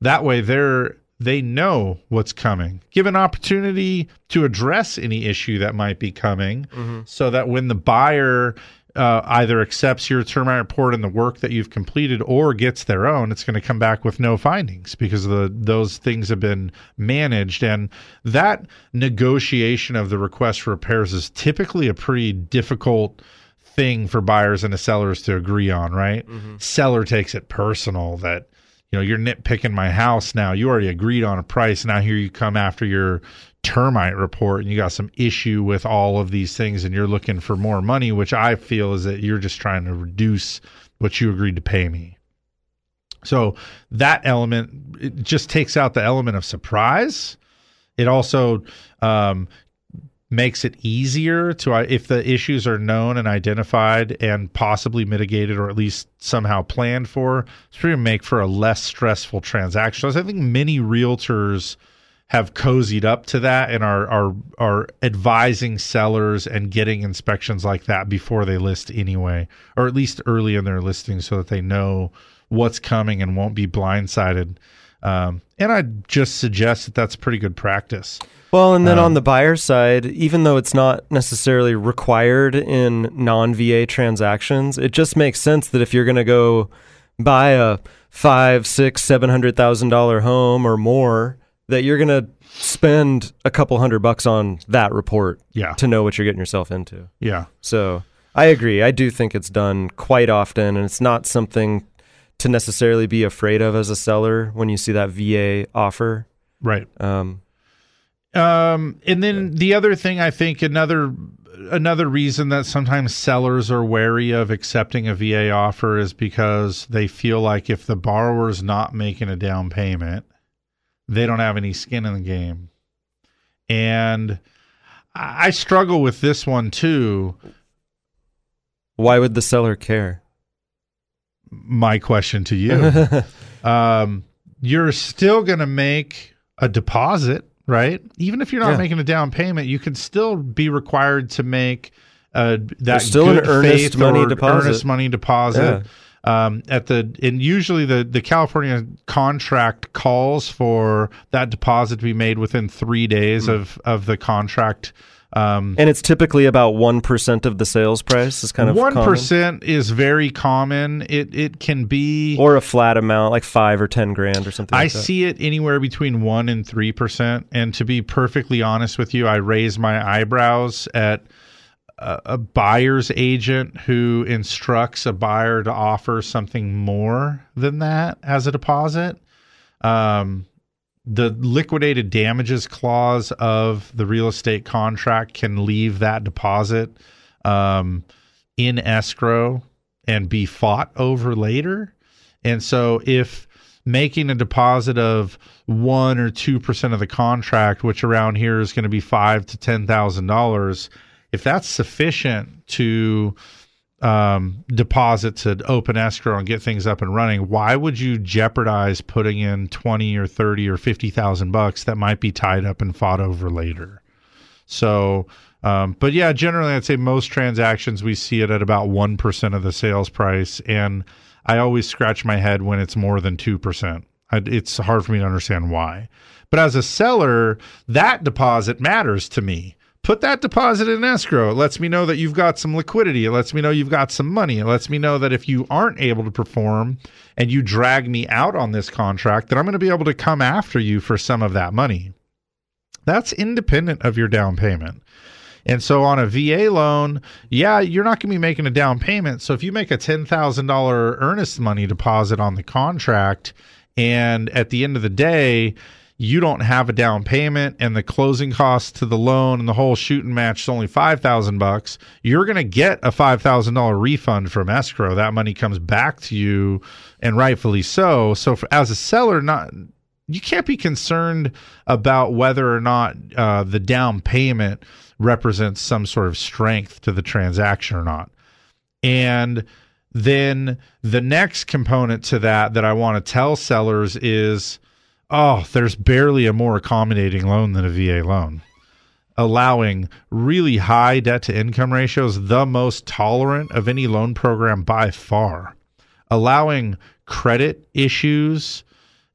That way they're they know what's coming. Give an opportunity to address any issue that might be coming so that when the buyer uh, either accepts your termite report and the work that you've completed or gets their own it's going to come back with no findings because the those things have been managed and that negotiation of the request for repairs is typically a pretty difficult thing for buyers and the sellers to agree on right seller takes it personal that you know, you're nitpicking my house now. You already agreed on a price. Now here you come after your termite report and you got some issue with all of these things and you're looking for more money, which I feel is that you're just trying to reduce what you agreed to pay me. So that element it just takes out the element of surprise. It also um, makes it easier to uh, if the issues are known and identified and possibly mitigated or at least somehow planned for it's going to make for a less stressful transaction so i think many realtors have cozied up to that and are are are advising sellers and getting inspections like that before they list anyway, or at least early in their listing, so that they know what's coming and won't be blindsided. Um, and I just suggest that that's pretty good practice. Well, and then Um, on the buyer side, even though it's not necessarily required in non VA transactions, it just makes sense that if you're going to go buy a five, six, seven hundred thousand dollar home or more, that you're going to spend a couple hundred bucks on that report Yeah, to know what you're getting yourself into. yeah, So I agree. I do think it's done quite often, and it's not something to necessarily be afraid of as a seller when you see that VA offer. right. Um, Um, and then the other thing I think another another reason that sometimes sellers are wary of accepting a VA offer is because they feel like if the borrower's not making a down payment, they don't have any skin in the game. And I struggle with this one too. why would the seller care? My question to you. um, you're still going to make a deposit, right? Even if you're not Yeah. making a down payment, you can still be required to make uh, that There's still an earnest money deposit. earnest money deposit. Um, at the and usually the the California contract calls for that deposit to be made within three days Hmm. of of the contract. Um, And it's typically about one percent of the sales price. Is kind of one is very common. It it can be or a flat amount, like five or ten grand or something. I like that. see it anywhere between one and three percent. And to be perfectly honest with you, I raise my eyebrows at a, buyer's agent who instructs a buyer to offer something more than that as a deposit. Um, the liquidated damages clause of the real estate contract can leave that deposit um, in escrow and be fought over later. And so if making a deposit of one or two percent of the contract, which around here is going to be five to ten thousand dollars, if that's sufficient to um, deposit to open escrow and get things up and running, why would you jeopardize putting in twenty or thirty or fifty thousand bucks that might be tied up and fought over later? So, um, but yeah, generally, I'd say most transactions we see it at about 1% of the sales price. And I always scratch my head when it's more than 2%. It's hard for me to understand why. But as a seller, that deposit matters to me. Put that deposit in escrow. It lets me know that you've got some liquidity. It lets me know you've got some money. It lets me know that if you aren't able to perform and you drag me out on this contract, that I'm going to be able to come after you for some of that money. That's independent of your down payment. And so on a VA loan, yeah, you're not going to be making a down payment. So if you make a $10,000 earnest money deposit on the contract and at the end of the day, you don't have a down payment and the closing costs to the loan and the whole shooting match is only 5000 bucks, you're going to get a $5,000 refund from escrow. That money comes back to you and rightfully so. So for, as a seller, not you can't be concerned about whether or not uh, the down payment represents some sort of strength to the transaction or not. And then the next component to that that I want to tell sellers is oh, there's barely a more accommodating loan than a VA loan. Allowing really high debt to income ratios, the most tolerant of any loan program by far. Allowing credit issues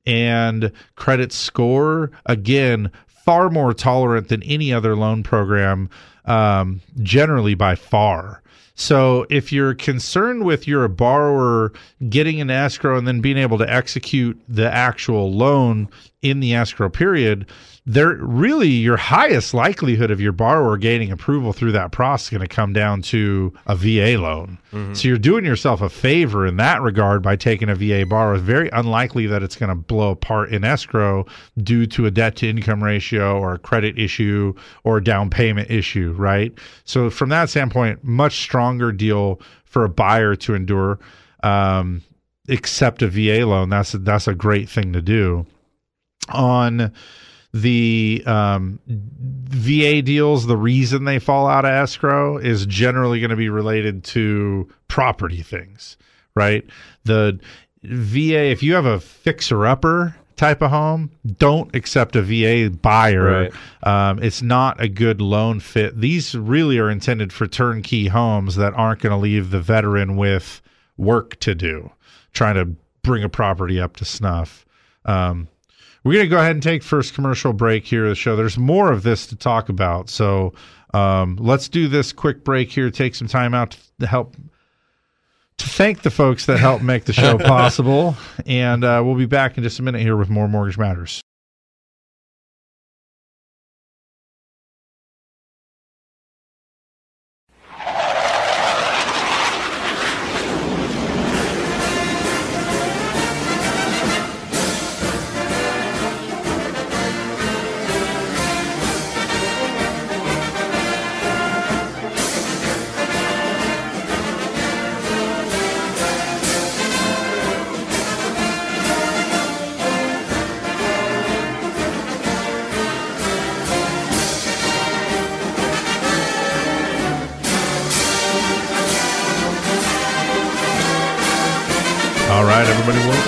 and credit score again far more tolerant than any other loan program um, generally by far so if you're concerned with your borrower getting an escrow and then being able to execute the actual loan in the escrow period there really your highest likelihood of your borrower gaining approval through that process is going to come down to a VA loan. So you're doing yourself a favor in that regard by taking a VA borrower. It's very unlikely that it's going to blow apart in escrow due to a debt to income ratio or a credit issue or a down payment issue, right? So from that standpoint, much stronger deal for a buyer to endure. Um, accept a VA loan. That's that's a great thing to do. On the um, VA deals, the reason they fall out of escrow is generally going to be related to property things, right? The VA, if you have a fixer upper type of home, don't accept a VA buyer. Right. Um, it's not a good loan fit. These really are intended for turnkey homes that aren't going to leave the veteran with work to do, trying to bring a property up to snuff. Um, we're going to go ahead and take first commercial break here of the show. There's more of this to talk about. So um, let's do this quick break here, take some time out to help to thank the folks that helped make the show possible. And uh, we'll be back in just a minute here with more Mortgage Matters.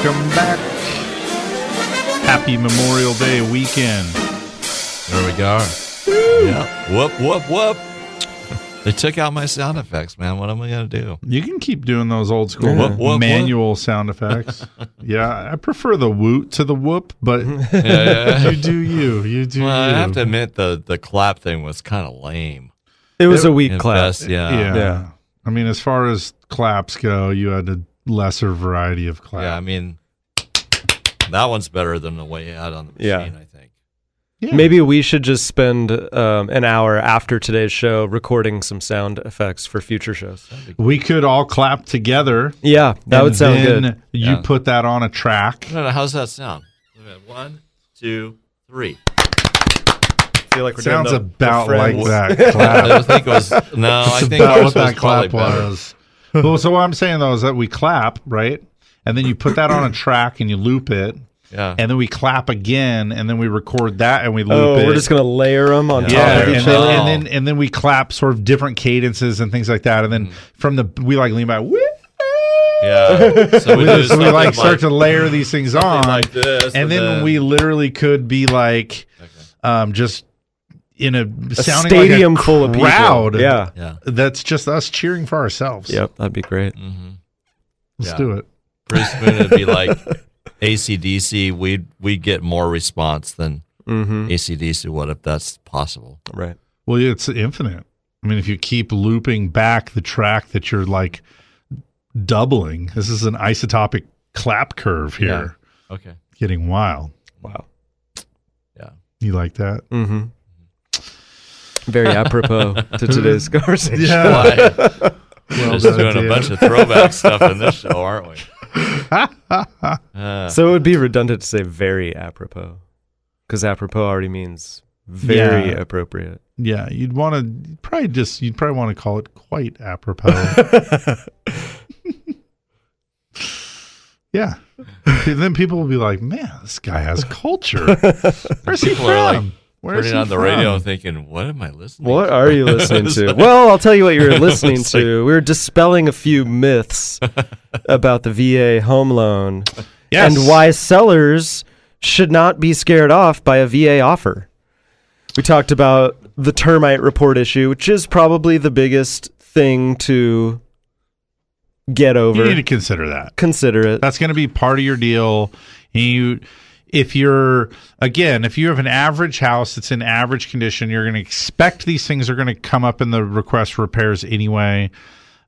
Welcome back. Happy Memorial Day weekend. There we go. Yeah. Whoop, whoop, whoop. They took out my sound effects, man. What am I going to do? You can keep doing those old school Whoop, whoop, manual sound effects. yeah, I prefer the woot to the whoop, but Yeah, yeah. you do you. You do Well, I have to admit, the, the clap thing was kind of lame. It was It- a weak At clap. best, yeah. yeah. Yeah. I mean, as far as claps go, you had a lesser variety of claps. Yeah, I mean, that one's better than the way you had on the machine, Yeah. I think. Yeah. Maybe we should just spend um, an hour after today's show recording some sound effects for future shows. we could all clap together. Yeah, that and would sound then good. You Yeah. put that on a track. No, no, how's that sound? One, two, three. I feel like we're Sounds doing the, about the like Friends. that I clap. don't think it was. No, I think about what that was clap better. was. well, so what I'm saying though is that we clap, right? And then you put that on a track and you loop it, Yeah. and then we clap again, and then we record that and we loop Oh, it. we're just gonna layer them on yeah, top of and each then, other. and then and then we clap sort of different cadences and things like that, and then from the we like lean back. "Woo!" yeah. So we, do so we like start to layer these things on, like this, and then, we literally could be like, um, just in a, a stadium like a full of people. crowd. Yeah. Yeah. that's just us cheering for ourselves. Yep, that'd be great. Mm-hmm. let's Yeah. do it. Pretty soon it'd be like ACDC. We'd we'd get more response than Mm-hmm. ACDC would if that's possible. Right. Well, it's infinite. I mean, if you keep looping back the track that you're like doubling, this is an isotopic clap curve here, Okay. getting wild. Wow. Yeah. You like that? Mm-hmm. Very apropos to today's conversation. Why? Well Just done, doing a bunch of throwback stuff in this show, aren't we? Uh, So it would be redundant to say very apropos, because apropos already means very Yeah. appropriate. Yeah, you'd want to probably just you'd probably want to call it quite apropos. yeah, then people will be like, "Man, this guy has culture. Where's he People are, from? Like, Where's turning he on the from?" radio thinking, "What am I listening?" To? What to? are you listening to? Well, I'll tell you what you were listening It's like- to. We were dispelling a few myths about the VA home loan Yes. and why sellers should not be scared off by a VA offer. We talked about the termite report issue, which is probably the biggest thing to get over. You need to consider that. Consider it. That's going to be part of your deal. And you, if you're again, if you have an average house that's in average condition, you're going to expect these things are going to come up in the request for repairs anyway.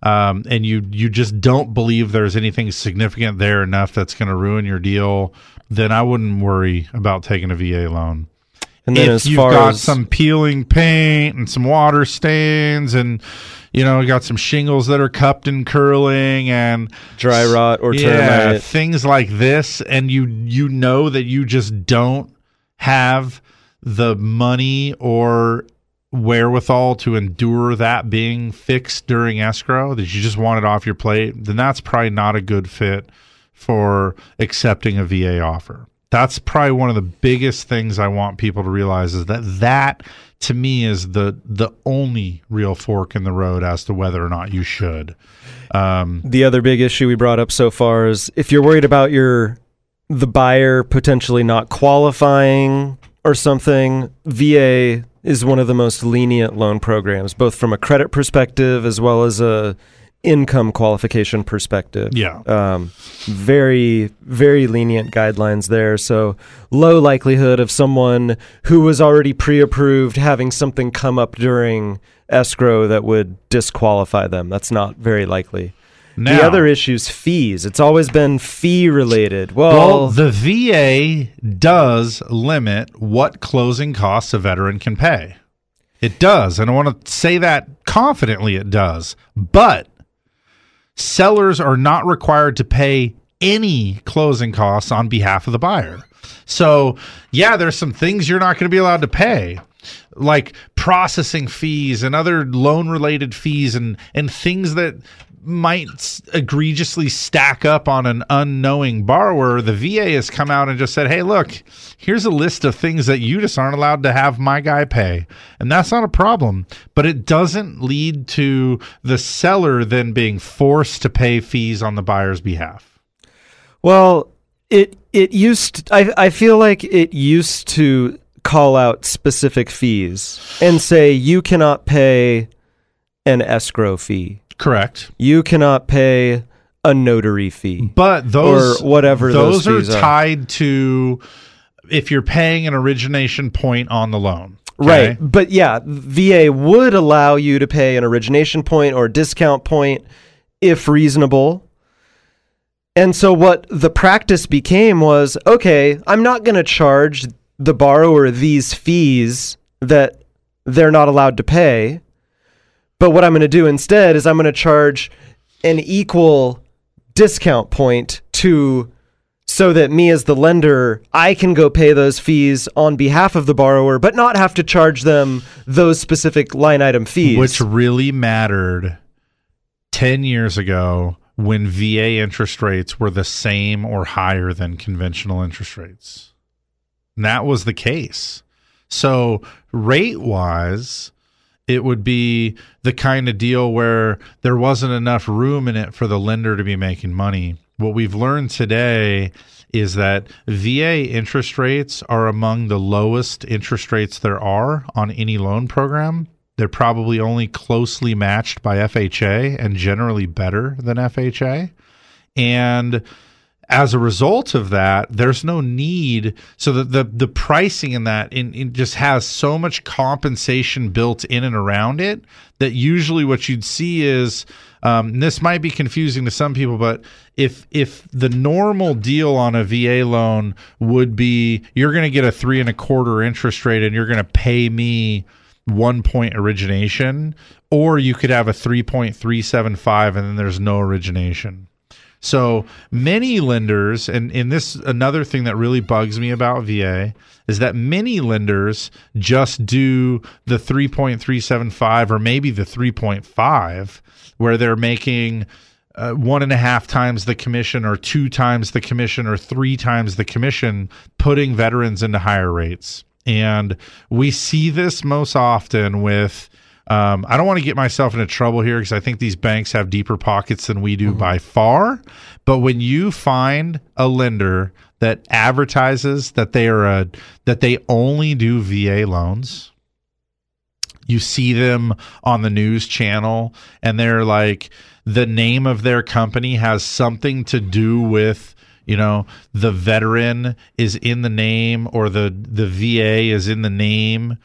Um, and you you just don't believe there's anything significant there enough that's going to ruin your deal, then I wouldn't worry about taking a VA loan And then if as you've got as some peeling paint and some water stains and you know got some shingles that are cupped and curling and dry rot or yeah, termite, things like this. And you you know that you just don't have the money or wherewithal to endure that being fixed during escrow that you just want it off your plate then that's probably not a good fit for accepting a VA offer. That's probably one of the biggest things I want people to realize is that that to me is the the only real fork in the road as to whether or not you should. Um the other big issue we brought up so far is if you're worried about your the buyer potentially not qualifying or something, VA is one of the most lenient loan programs, both from a credit perspective as well as a income qualification perspective. Yeah. Um, very, very lenient guidelines there. So low likelihood of someone who was already pre-approved having something come up during escrow that would disqualify them. That's not very likely. Now, the other issue's fees. It's always been fee related. Well, well, the VA does limit what closing costs a veteran can pay. It does, and I want to say that confidently. It does, but sellers are not required to pay any closing costs on behalf of the buyer. So, yeah, there's some things you're not going to be allowed to pay, like processing fees and other loan related fees and and things that might egregiously stack up on an unknowing borrower. The VA has come out and just said, "Hey, look, here's a list of things that you just aren't allowed to have my guy pay." And that's not a problem, but it doesn't lead to the seller then being forced to pay fees on the buyer's behalf. Well, it it used I I feel like it used to call out specific fees and say you cannot pay an escrow fee. Correct. You cannot pay a notary fee. But those Or whatever those are fees are. tied to if you're paying an origination point on the loan. Right. But yeah, VA would allow you to pay an origination point or discount point if reasonable. And so what the practice became was okay, I'm not going to charge the borrower these fees that they're not allowed to pay. But what I'm going to do instead is I'm going to charge an equal discount point to so that me as the lender I can go pay those fees on behalf of the borrower but not have to charge them those specific line item fees. Which really mattered 10 years ago when VA interest rates were the same or higher than conventional interest rates. And that was the case. So, rate wise, it would be the kind of deal where there wasn't enough room in it for the lender to be making money. What we've learned today is that VA interest rates are among the lowest interest rates there are on any loan program. They're probably only closely matched by FHA and generally better than FHA. And as a result of that, there's no need. So the the, the pricing in that in, in just has so much compensation built in and around it that usually what you'd see is um, this might be confusing to some people, but if if the normal deal on a VA loan would be you're going to get a three and a quarter interest rate and you're going to pay me one point origination, or you could have a three point three seven five and then there's no origination. So many lenders, and, and this another thing that really bugs me about VA is that many lenders just do the 3.375 or maybe the 3.5, where they're making uh, one and a half times the commission or two times the commission or three times the commission, putting veterans into higher rates. And we see this most often with um, I don't want to get myself into trouble here because I think these banks have deeper pockets than we do by far. But when you find a lender that advertises that they are a that they only do VA loans, you see them on the news channel and they're like the name of their company has something to do with you know the veteran is in the name or the the VA is in the name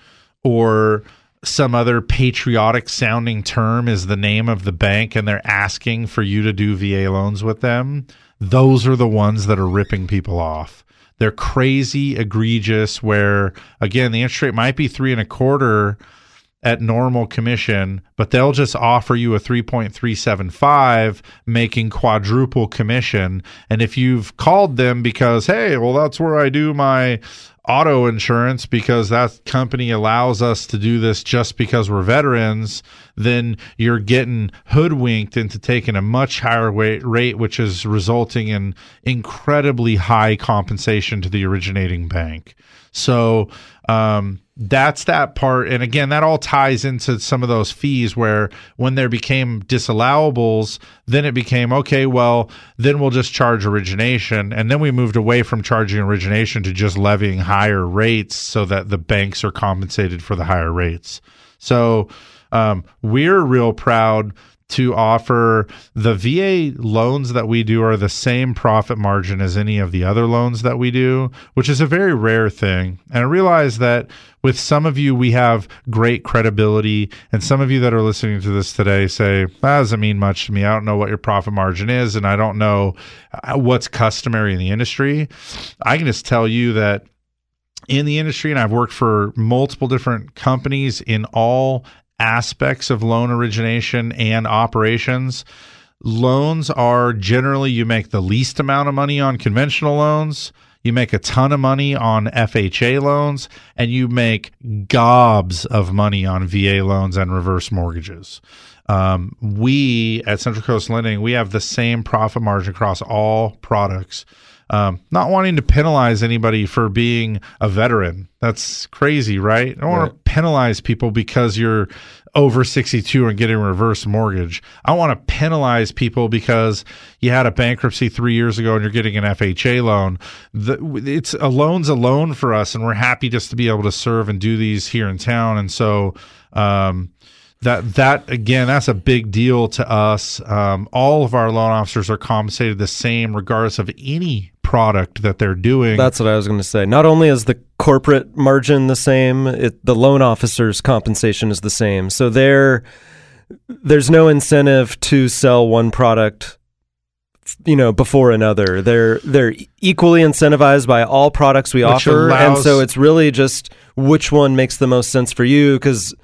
or some other patriotic sounding term is the name of the bank and they're asking for you to do VA loans with them, those are the ones that are ripping people off. They're crazy, egregious, where again, the interest rate might be three and a quarter at normal commission, but they'll just offer you a 3.375 making quadruple commission. And if you've called them because, hey, well, that's where I do my auto insurance because that company allows us to do this just because we're veterans, then you're getting hoodwinked into taking a much higher rate, which is resulting in incredibly high compensation to the originating bank. So, um, that's that part. And again, that all ties into some of those fees where when there became disallowables, then it became okay, well, then we'll just charge origination. And then we moved away from charging origination to just levying higher rates so that the banks are compensated for the higher rates. So um, we're real proud to offer the VA loans that we do are the same profit margin as any of the other loans that we do, which is a very rare thing. And I realize that with some of you, we have great credibility. And some of you that are listening to this today say, that doesn't mean much to me. I don't know what your profit margin is, and I don't know uh, what's customary in the industry. I can just tell you that in the industry, and I've worked for multiple different companies in all aspects of loan origination and operations. Loans are generally you make the least amount of money on conventional loans, you make a ton of money on FHA loans, and you make gobs of money on VA loans and reverse mortgages. Um, we at Central Coast Lending, we have the same profit margin across all products. Um, not wanting to penalize anybody for being a veteran. That's crazy, right? I don't want to penalize people because you're over 62 and getting a reverse mortgage. I want to penalize people because you had a bankruptcy three years ago and you're getting an FHA loan. The, it's a loan's a loan for us, and we're happy just to be able to serve and do these here in town. And so, um, that that again that's a big deal to us um, all of our loan officers are compensated the same regardless of any product that they're doing That's what I was going to say. Not only is the corporate margin the same, it, the loan officer's compensation is the same. So there, there's no incentive to sell one product, you know, before another. They're they're equally incentivized by all products we Which offer, and so it's really just which one makes the most sense for you because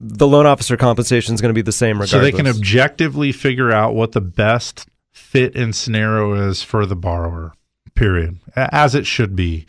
the loan officer compensation is going to be the same regardless. so they can objectively figure out what the best fit and scenario is for the borrower period as it should be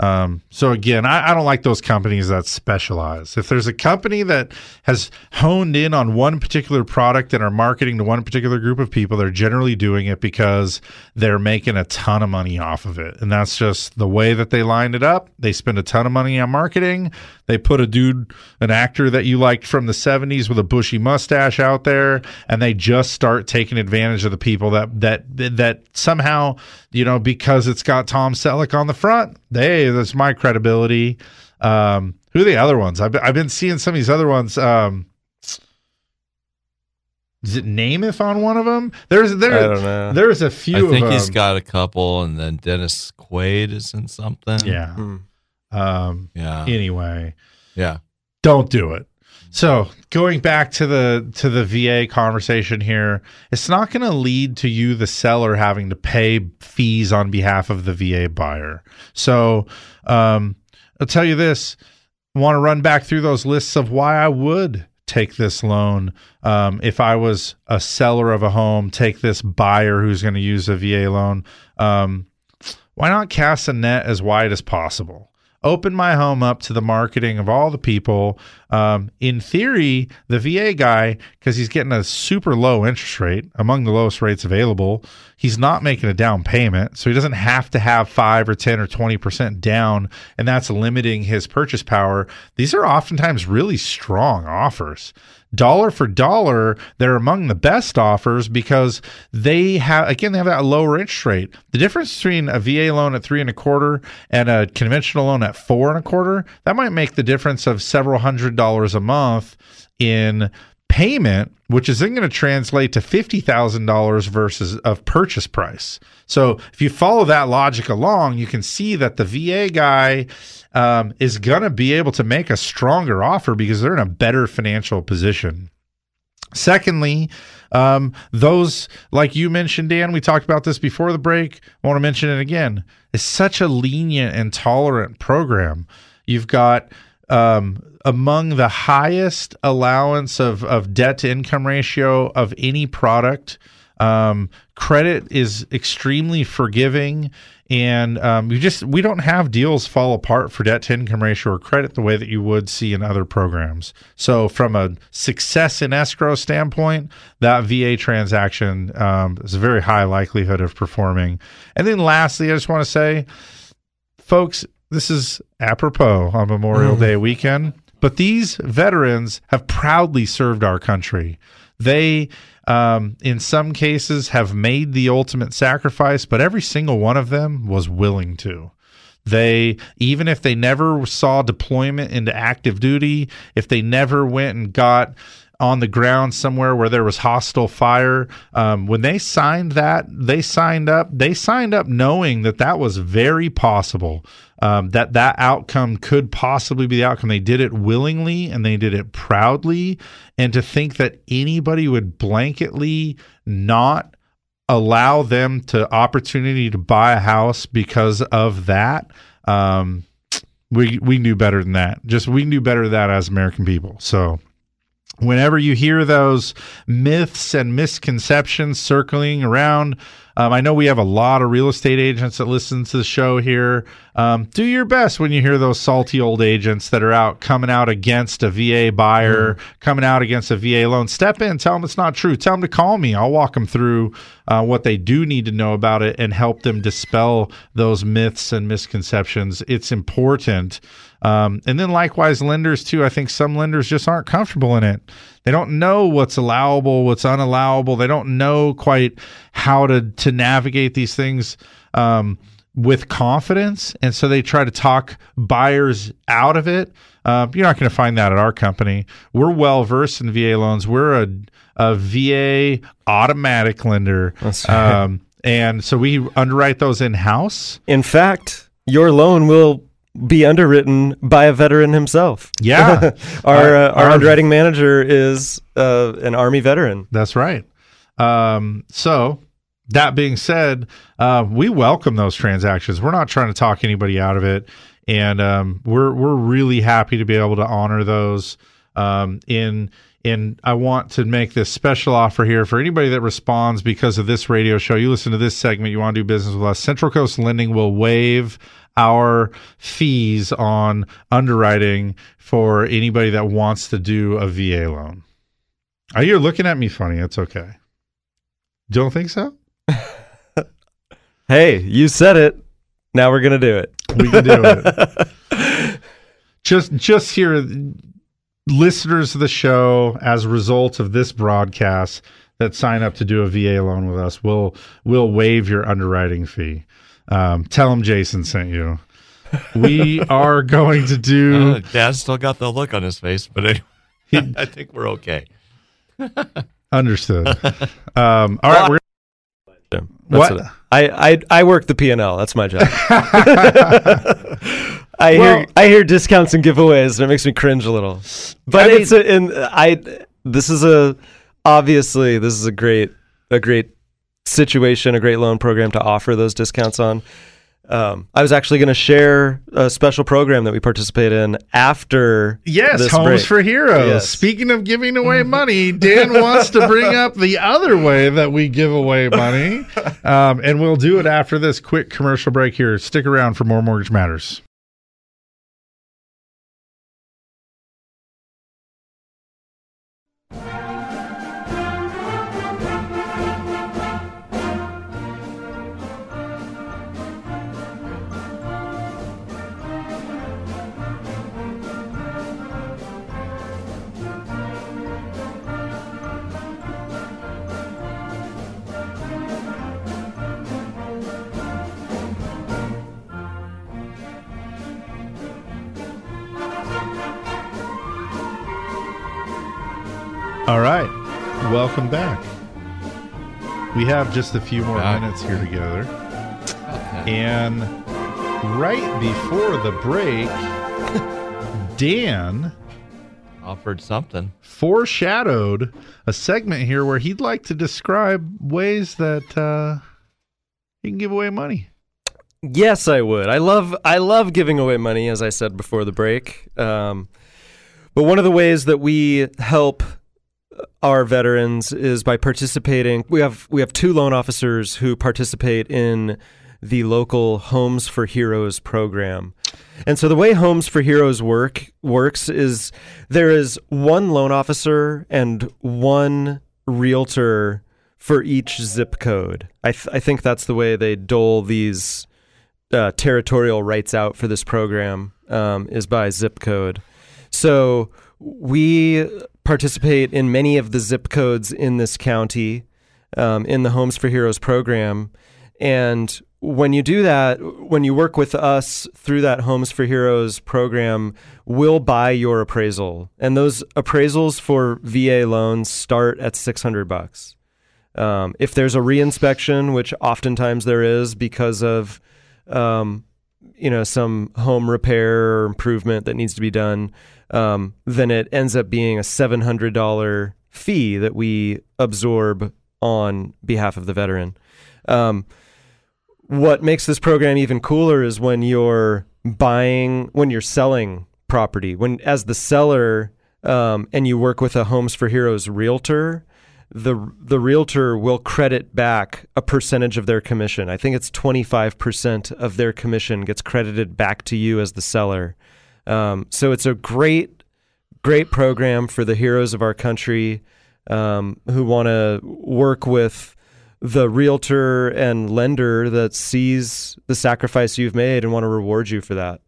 um, so again I, I don't like those companies that specialize. If there's a company that has honed in on one particular product and are marketing to one particular group of people they're generally doing it because they're making a ton of money off of it. And that's just the way that they lined it up. They spend a ton of money on marketing. They put a dude an actor that you liked from the 70s with a bushy mustache out there and they just start taking advantage of the people that that that somehow you know because it's got Tom Selleck on the front they that's my credibility um who are the other ones I've, been- I've been seeing some of these other ones um is it Namath on one of them? There's there. I don't know. There's a few. I think of he's them. got a couple, and then Dennis Quaid is in something. Yeah. Hmm. Um. yeah, Anyway, yeah. don't do it. So going back to the to the VA conversation here, it's not going to lead to you, the seller, having to pay fees on behalf of the VA buyer. So um, I'll tell you this: want to run back through those lists of why I would take this loan um, if I was a seller of a home. Take this buyer who's going to use a VA loan. Um, why not cast a net as wide as possible? Open my home up to the marketing of all the people. Um, in theory, the VA guy, because he's getting a super low interest rate, among the lowest rates available, he's not making a down payment. So he doesn't have to have five or 10 or 20% down, and that's limiting his purchase power. These are oftentimes really strong offers dollar for dollar, they're among the best offers because they have again they have that lower interest rate. The difference between a VA loan at three and a quarter and a conventional loan at four and a quarter that might make the difference of several hundred dollars a month in payment, which is then going to translate to fifty thousand dollars versus of purchase price. So if you follow that logic along, you can see that the VA guy um, is going to be able to make a stronger offer because they're in a better financial position. Secondly, um, those like you mentioned, Dan, we talked about this before the break. I want to mention it again. It's such a lenient and tolerant program. You've got um, among the highest allowance of, of debt to income ratio of any product. Um, credit is extremely forgiving, and um, we just we don't have deals fall apart for debt to income ratio or credit the way that you would see in other programs. So, from a success in escrow standpoint, that VA transaction um, is a very high likelihood of performing. And then, lastly, I just want to say, folks, this is apropos on Memorial Day weekend, but these veterans have proudly served our country. They, um, in some cases, have made the ultimate sacrifice, but every single one of them was willing to. They, even if they never saw deployment into active duty, if they never went and got on the ground somewhere where there was hostile fire, um, when they signed that, they signed up, they signed up knowing that that was very possible. Um, that that outcome could possibly be the outcome. They did it willingly and they did it proudly. And to think that anybody would blanketly not allow them to opportunity to buy a house because of that um, we we knew better than that just we knew better than that as american people so whenever you hear those myths and misconceptions circling around um, i know we have a lot of real estate agents that listen to the show here. Um, do your best when you hear those salty old agents that are out coming out against a va buyer coming out against a va loan. Step in tell them it's not true. Tell them to call me. I'll walk them through uh, what they do need to know about it and help them dispel those myths and misconceptions. It's important. Um, and then likewise, lenders too. I think some lenders just aren't comfortable in it. They don't know what's allowable, what's unallowable. They don't know quite how to to navigate these things um, with confidence, and so they try to talk buyers out of it. Uh, you're not going to find that at our company. We're well versed in VA loans. We're a, a VA automatic lender. That's right. Um, and so we underwrite those in house. In fact, your loan will be underwritten by a veteran himself. Yeah. our Our- uh, our our- underwriting manager is uh, an army veteran. That's right. Um, so that being said, uh, we welcome those transactions. We're not trying to talk anybody out of it, and um, we're we're really happy to be able to honor those. Um, in in I want to make this special offer here for anybody that responds because of this radio show. You listen to this segment, you want to do business with us. Central Coast Lending will waive our fees on underwriting for anybody that wants to do a VA loan. Are you looking at me funny? It's okay. Don't think so? Hey, you said it. Now we're gonna do it. We can do it. just just here listeners of the show as a result of this broadcast that sign up to do a VA loan with us will will waive your underwriting fee. Um, tell them Jason sent you. We are going to do Uh, Dad still got the look on his face, but anyway, I think we're okay. understood. Um, all right, we're That's What? it. I, I I work the P and L. That's my job. I Well- hear I hear discounts and giveaways, and it makes me cringe a little. But I it's a, in I. This is a obviously this is a great a great situation, a great loan program to offer those discounts on. Um, I was actually going to share a special program that we participate in after Yes, Homes break. for Heroes. Yes. Speaking of giving away money, Dan wants to bring up the other way that we give away money. Um, and we'll do it after this quick commercial break here. Stick around for more Mortgage Matters. Welcome back. We have just a few more Back. minutes here together. And right before the break, Dan Offered something. foreshadowed a segment here where he'd like to describe ways that uh, he can give away money. Yes, I would. I love I love giving away money, as I said before the break. Um, but one of the ways that we help our veterans is by participating. We have we have two loan officers who participate in the local Homes for Heroes program. And so the way Homes for Heroes work works is there is one loan officer and one realtor for each zip code. I th- I think that's the way they dole these uh, territorial rights out for this program um, is by zip code. So we participate in many of the zip codes in this county um, in the Homes for Heroes program. And when you do that, when you work with us through that Homes for Heroes program, we'll buy your appraisal. And those appraisals for VA loans start at 600 bucks. Um, if there's a reinspection, which oftentimes there is because of, um, you know, some home repair or improvement that needs to be done, um, then it ends up being a $700 fee that we absorb on behalf of the veteran. Um, what makes this program even cooler is when you're buying, when you're selling property, when as the seller, um, and you work with a Homes for Heroes realtor, the the realtor will credit back a percentage of their commission. I think it's 25% of their commission gets credited back to you as the seller. Um, so it's a great, great program for the heroes of our country um, who want to work with the realtor and lender that sees the sacrifice you've made and want to reward you for that.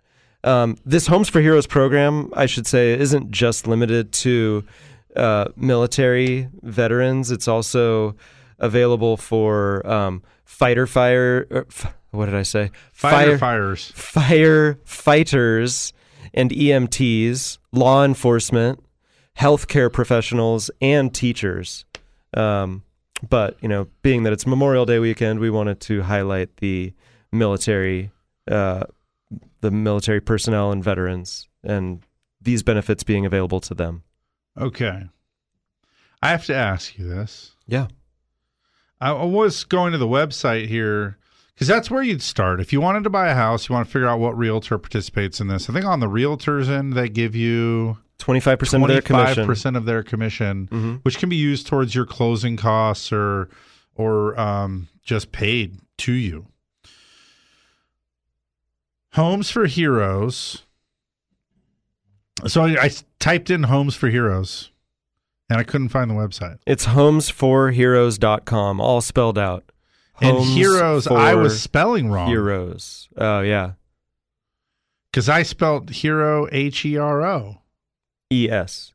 Um, this Homes for Heroes program, I should say, isn't just limited to uh, military veterans. It's also available for um, fighter fire. er, f- what did I say? Fighter Fire- fires. firefighters and EMTs, law enforcement, healthcare professionals, and teachers. Um, but you know, being that it's Memorial Day weekend, we wanted to highlight the military, uh, the military personnel and veterans, and these benefits being available to them. Okay. I have to ask you this. Yeah. I I was going to the website here because that's where you'd start. If you wanted to buy a house, you want to figure out what realtor participates in this. I think on the realtors end, they give you Twenty-five percent of their commission. 25% of their commission, Mhm. which can be used towards your closing costs or or um, just paid to you. Homes for Heroes. So I, I typed in Homes for Heroes and I couldn't find the website. It's homesforheroes.com, all spelled out. And Heroes, I was spelling wrong Heroes. Oh yeah. because I spelled hero H E R O. E S.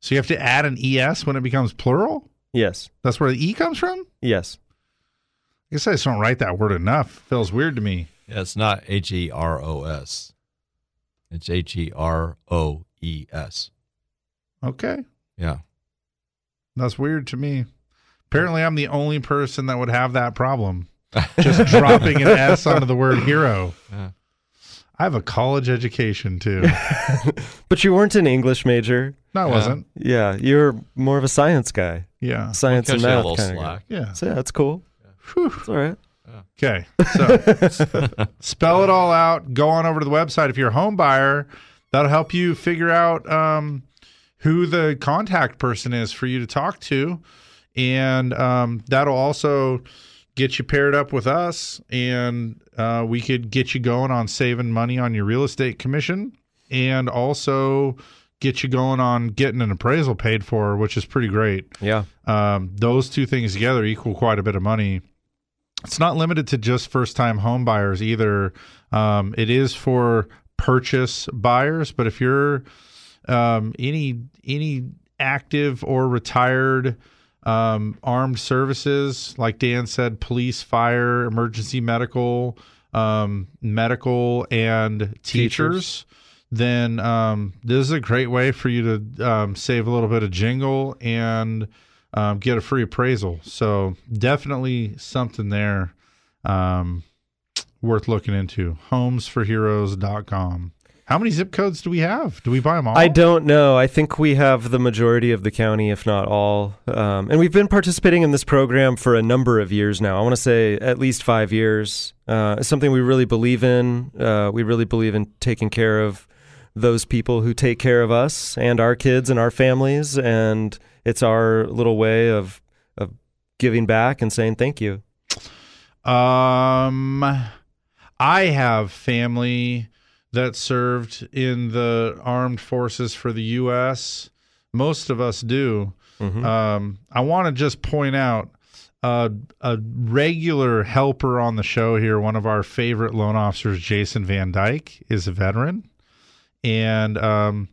So you have to add an ES when it becomes plural? Yes. That's where the E comes from? Yes. I guess I just don't write that word enough. Feels weird to me. Yeah, it's not H E R O S. It's H E R O E S. Okay. Yeah. That's weird to me. Apparently, I'm the only person that would have that problem. Just dropping an S onto the word hero. Yeah. I have a college education too. But you weren't an English major. No, I wasn't. Yeah, you're more of a science guy. Yeah. Science and Catch a math little kind of guy. Yeah. So yeah, that's cool. It's all right. Okay. So spell it all out. Go on over to the website. If you're a home buyer, that'll help you figure out um, who the contact person is for you to talk to. And um, that'll also get you paired up with us. And uh, we could get you going on saving money on your real estate commission and also get you going on getting an appraisal paid for, which is pretty great Yeah. um, those two things together equal quite a bit of money. It's not limited to just first time home buyers either. Um, it is for purchase buyers, but if you're um, any any active or retired um, armed services, like Dan said, police, fire, emergency medical, um, medical, and teachers, then um, this is a great way for you to um, save a little bit of jingle and um, get a free appraisal. So definitely something there um, worth looking into. Homesforheroes.com. How many zip codes do we have? Do we buy them all? I don't know. I think we have the majority of the county, if not all. Um, and we've been participating in this program for a number of years now. I want to say at least five years. Uh, it's something we really believe in. Uh, we really believe in taking care of those people who take care of us and our kids and our families. And it's our little way of, of giving back and saying thank you. Um, I have family that served in the armed forces for the U.S. Most of us do. Mhm. Um, I want to just point out a, a regular helper on the show here, one of our favorite loan officers, Jason Van Dyke, is a veteran. And um,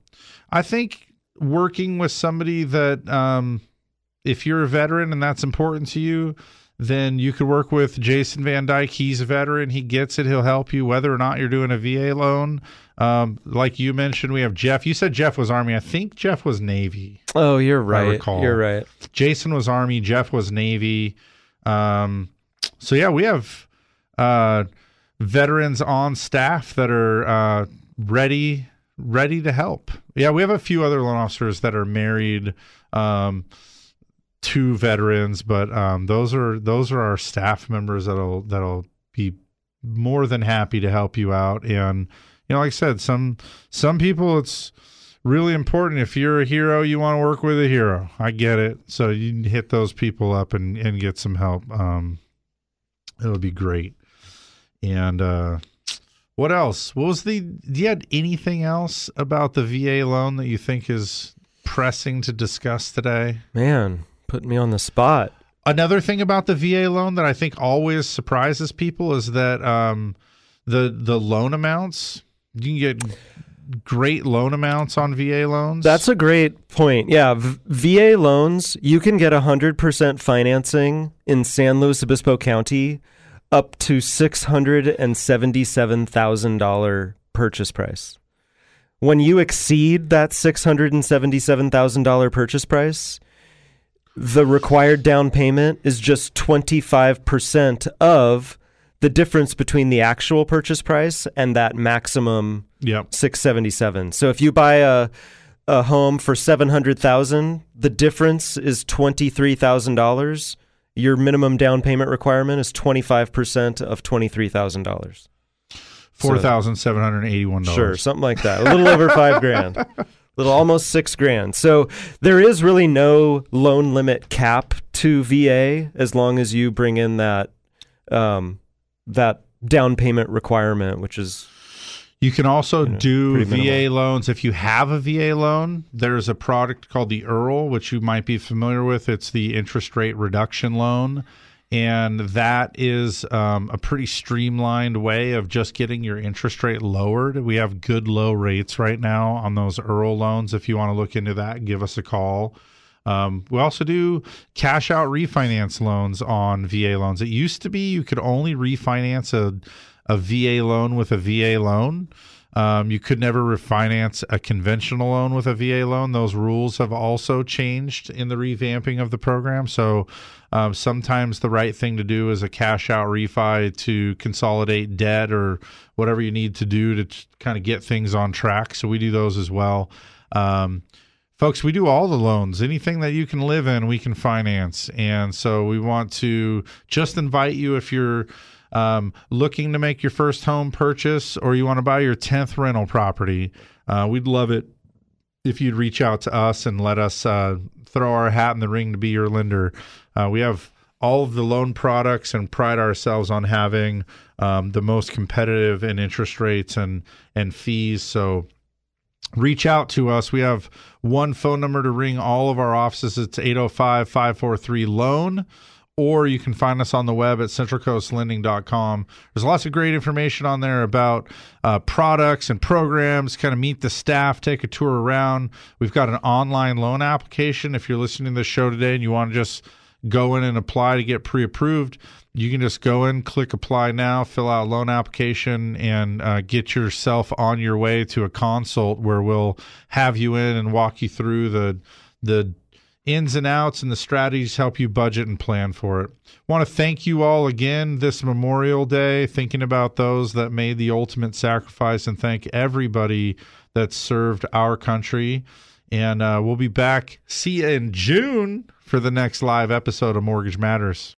I think working with somebody that, um, if you're a veteran and that's important to you, then you could work with Jason Van Dyke. He's a veteran. He gets it. He'll help you whether or not you're doing a VA loan. Um, like you mentioned, we have Jeff. You said Jeff was Army. I think Jeff was Navy. Oh, you're right. recall. You're right. Jason was Army. Jeff was Navy. Um, so yeah, we have uh, veterans on staff that are uh, ready ready to help. Yeah, we have a few other loan officers that are married. Um, to veterans, but um, those are those are our staff members that'll that'll be more than happy to help you out. And you know, like I said, some some people it's really important. If you're a hero, you want to work with a hero. I get it. So you hit those people up and and get some help. Um, it'll be great. And uh, what else? What was the? Do you have anything else about the VA loan that you think is pressing to discuss today? Man, putting me on the spot. Another thing about the VA loan that I think always surprises people is that um, the the loan amounts you can get great loan amounts on VA loans. That's a great point. Yeah, v- VA loans, you can get 100% financing in San Luis Obispo County up to $677,000 purchase price. When you exceed that $677,000 purchase price, the required down payment is just 25% of the difference between the actual purchase price and that maximum yep. 677. So if you buy a a home for 700,000, the difference is $23,000. Your minimum down payment requirement is 25% of $23,000. Four thousand seven hundred eighty-one dollars. Sure, something like that. A little over 5 grand. little almost 6 grand. So there is really no loan limit cap to VA as long as you bring in that um, that down payment requirement, which is You can also You know, do VA loans. If you have a VA loan, there's a product called the IRRRL, which you might be familiar with. It's the interest rate reduction loan. And that is um, a pretty streamlined way of just getting your interest rate lowered. We have good low rates right now on those IRRRL loans. If you want to look into that, give us a call. Um, we also do cash out refinance loans on VA loans. It used to be you could only refinance a, a VA loan with a VA loan. Um, you could never refinance a conventional loan with a VA loan. Those rules have also changed in the revamping of the program. So um, sometimes the right thing to do is a cash out refi to consolidate debt or whatever you need to do to kind of get things on track. So we do those as well. Um, folks we do all the loans anything that you can live in we can finance and so we want to just invite you if you're um, looking to make your first home purchase or you want to buy your 10th rental property uh, we'd love it if you'd reach out to us and let us uh, throw our hat in the ring to be your lender uh, we have all of the loan products and pride ourselves on having um, the most competitive in interest rates and and fees so reach out to us. We have one phone number to ring all of our offices. It's 805 543 loan. Or you can find us on the web at centralcoastlending.com. There's lots of great information on there about uh, products and programs. Kind of meet the staff, take a tour around. We've got an online loan application. If you're listening to the show today and you want to just go in and apply to get pre-approved you can just go in click apply now fill out a loan application and uh, get yourself on your way to a consult where we'll have you in and walk you through the the ins and outs and the strategies help you budget and plan for it. Want to thank you all again this memorial day thinking about those that made the ultimate sacrifice and thank everybody that served our country. And uh, we'll be back see you in june for the next live episode of mortgage matters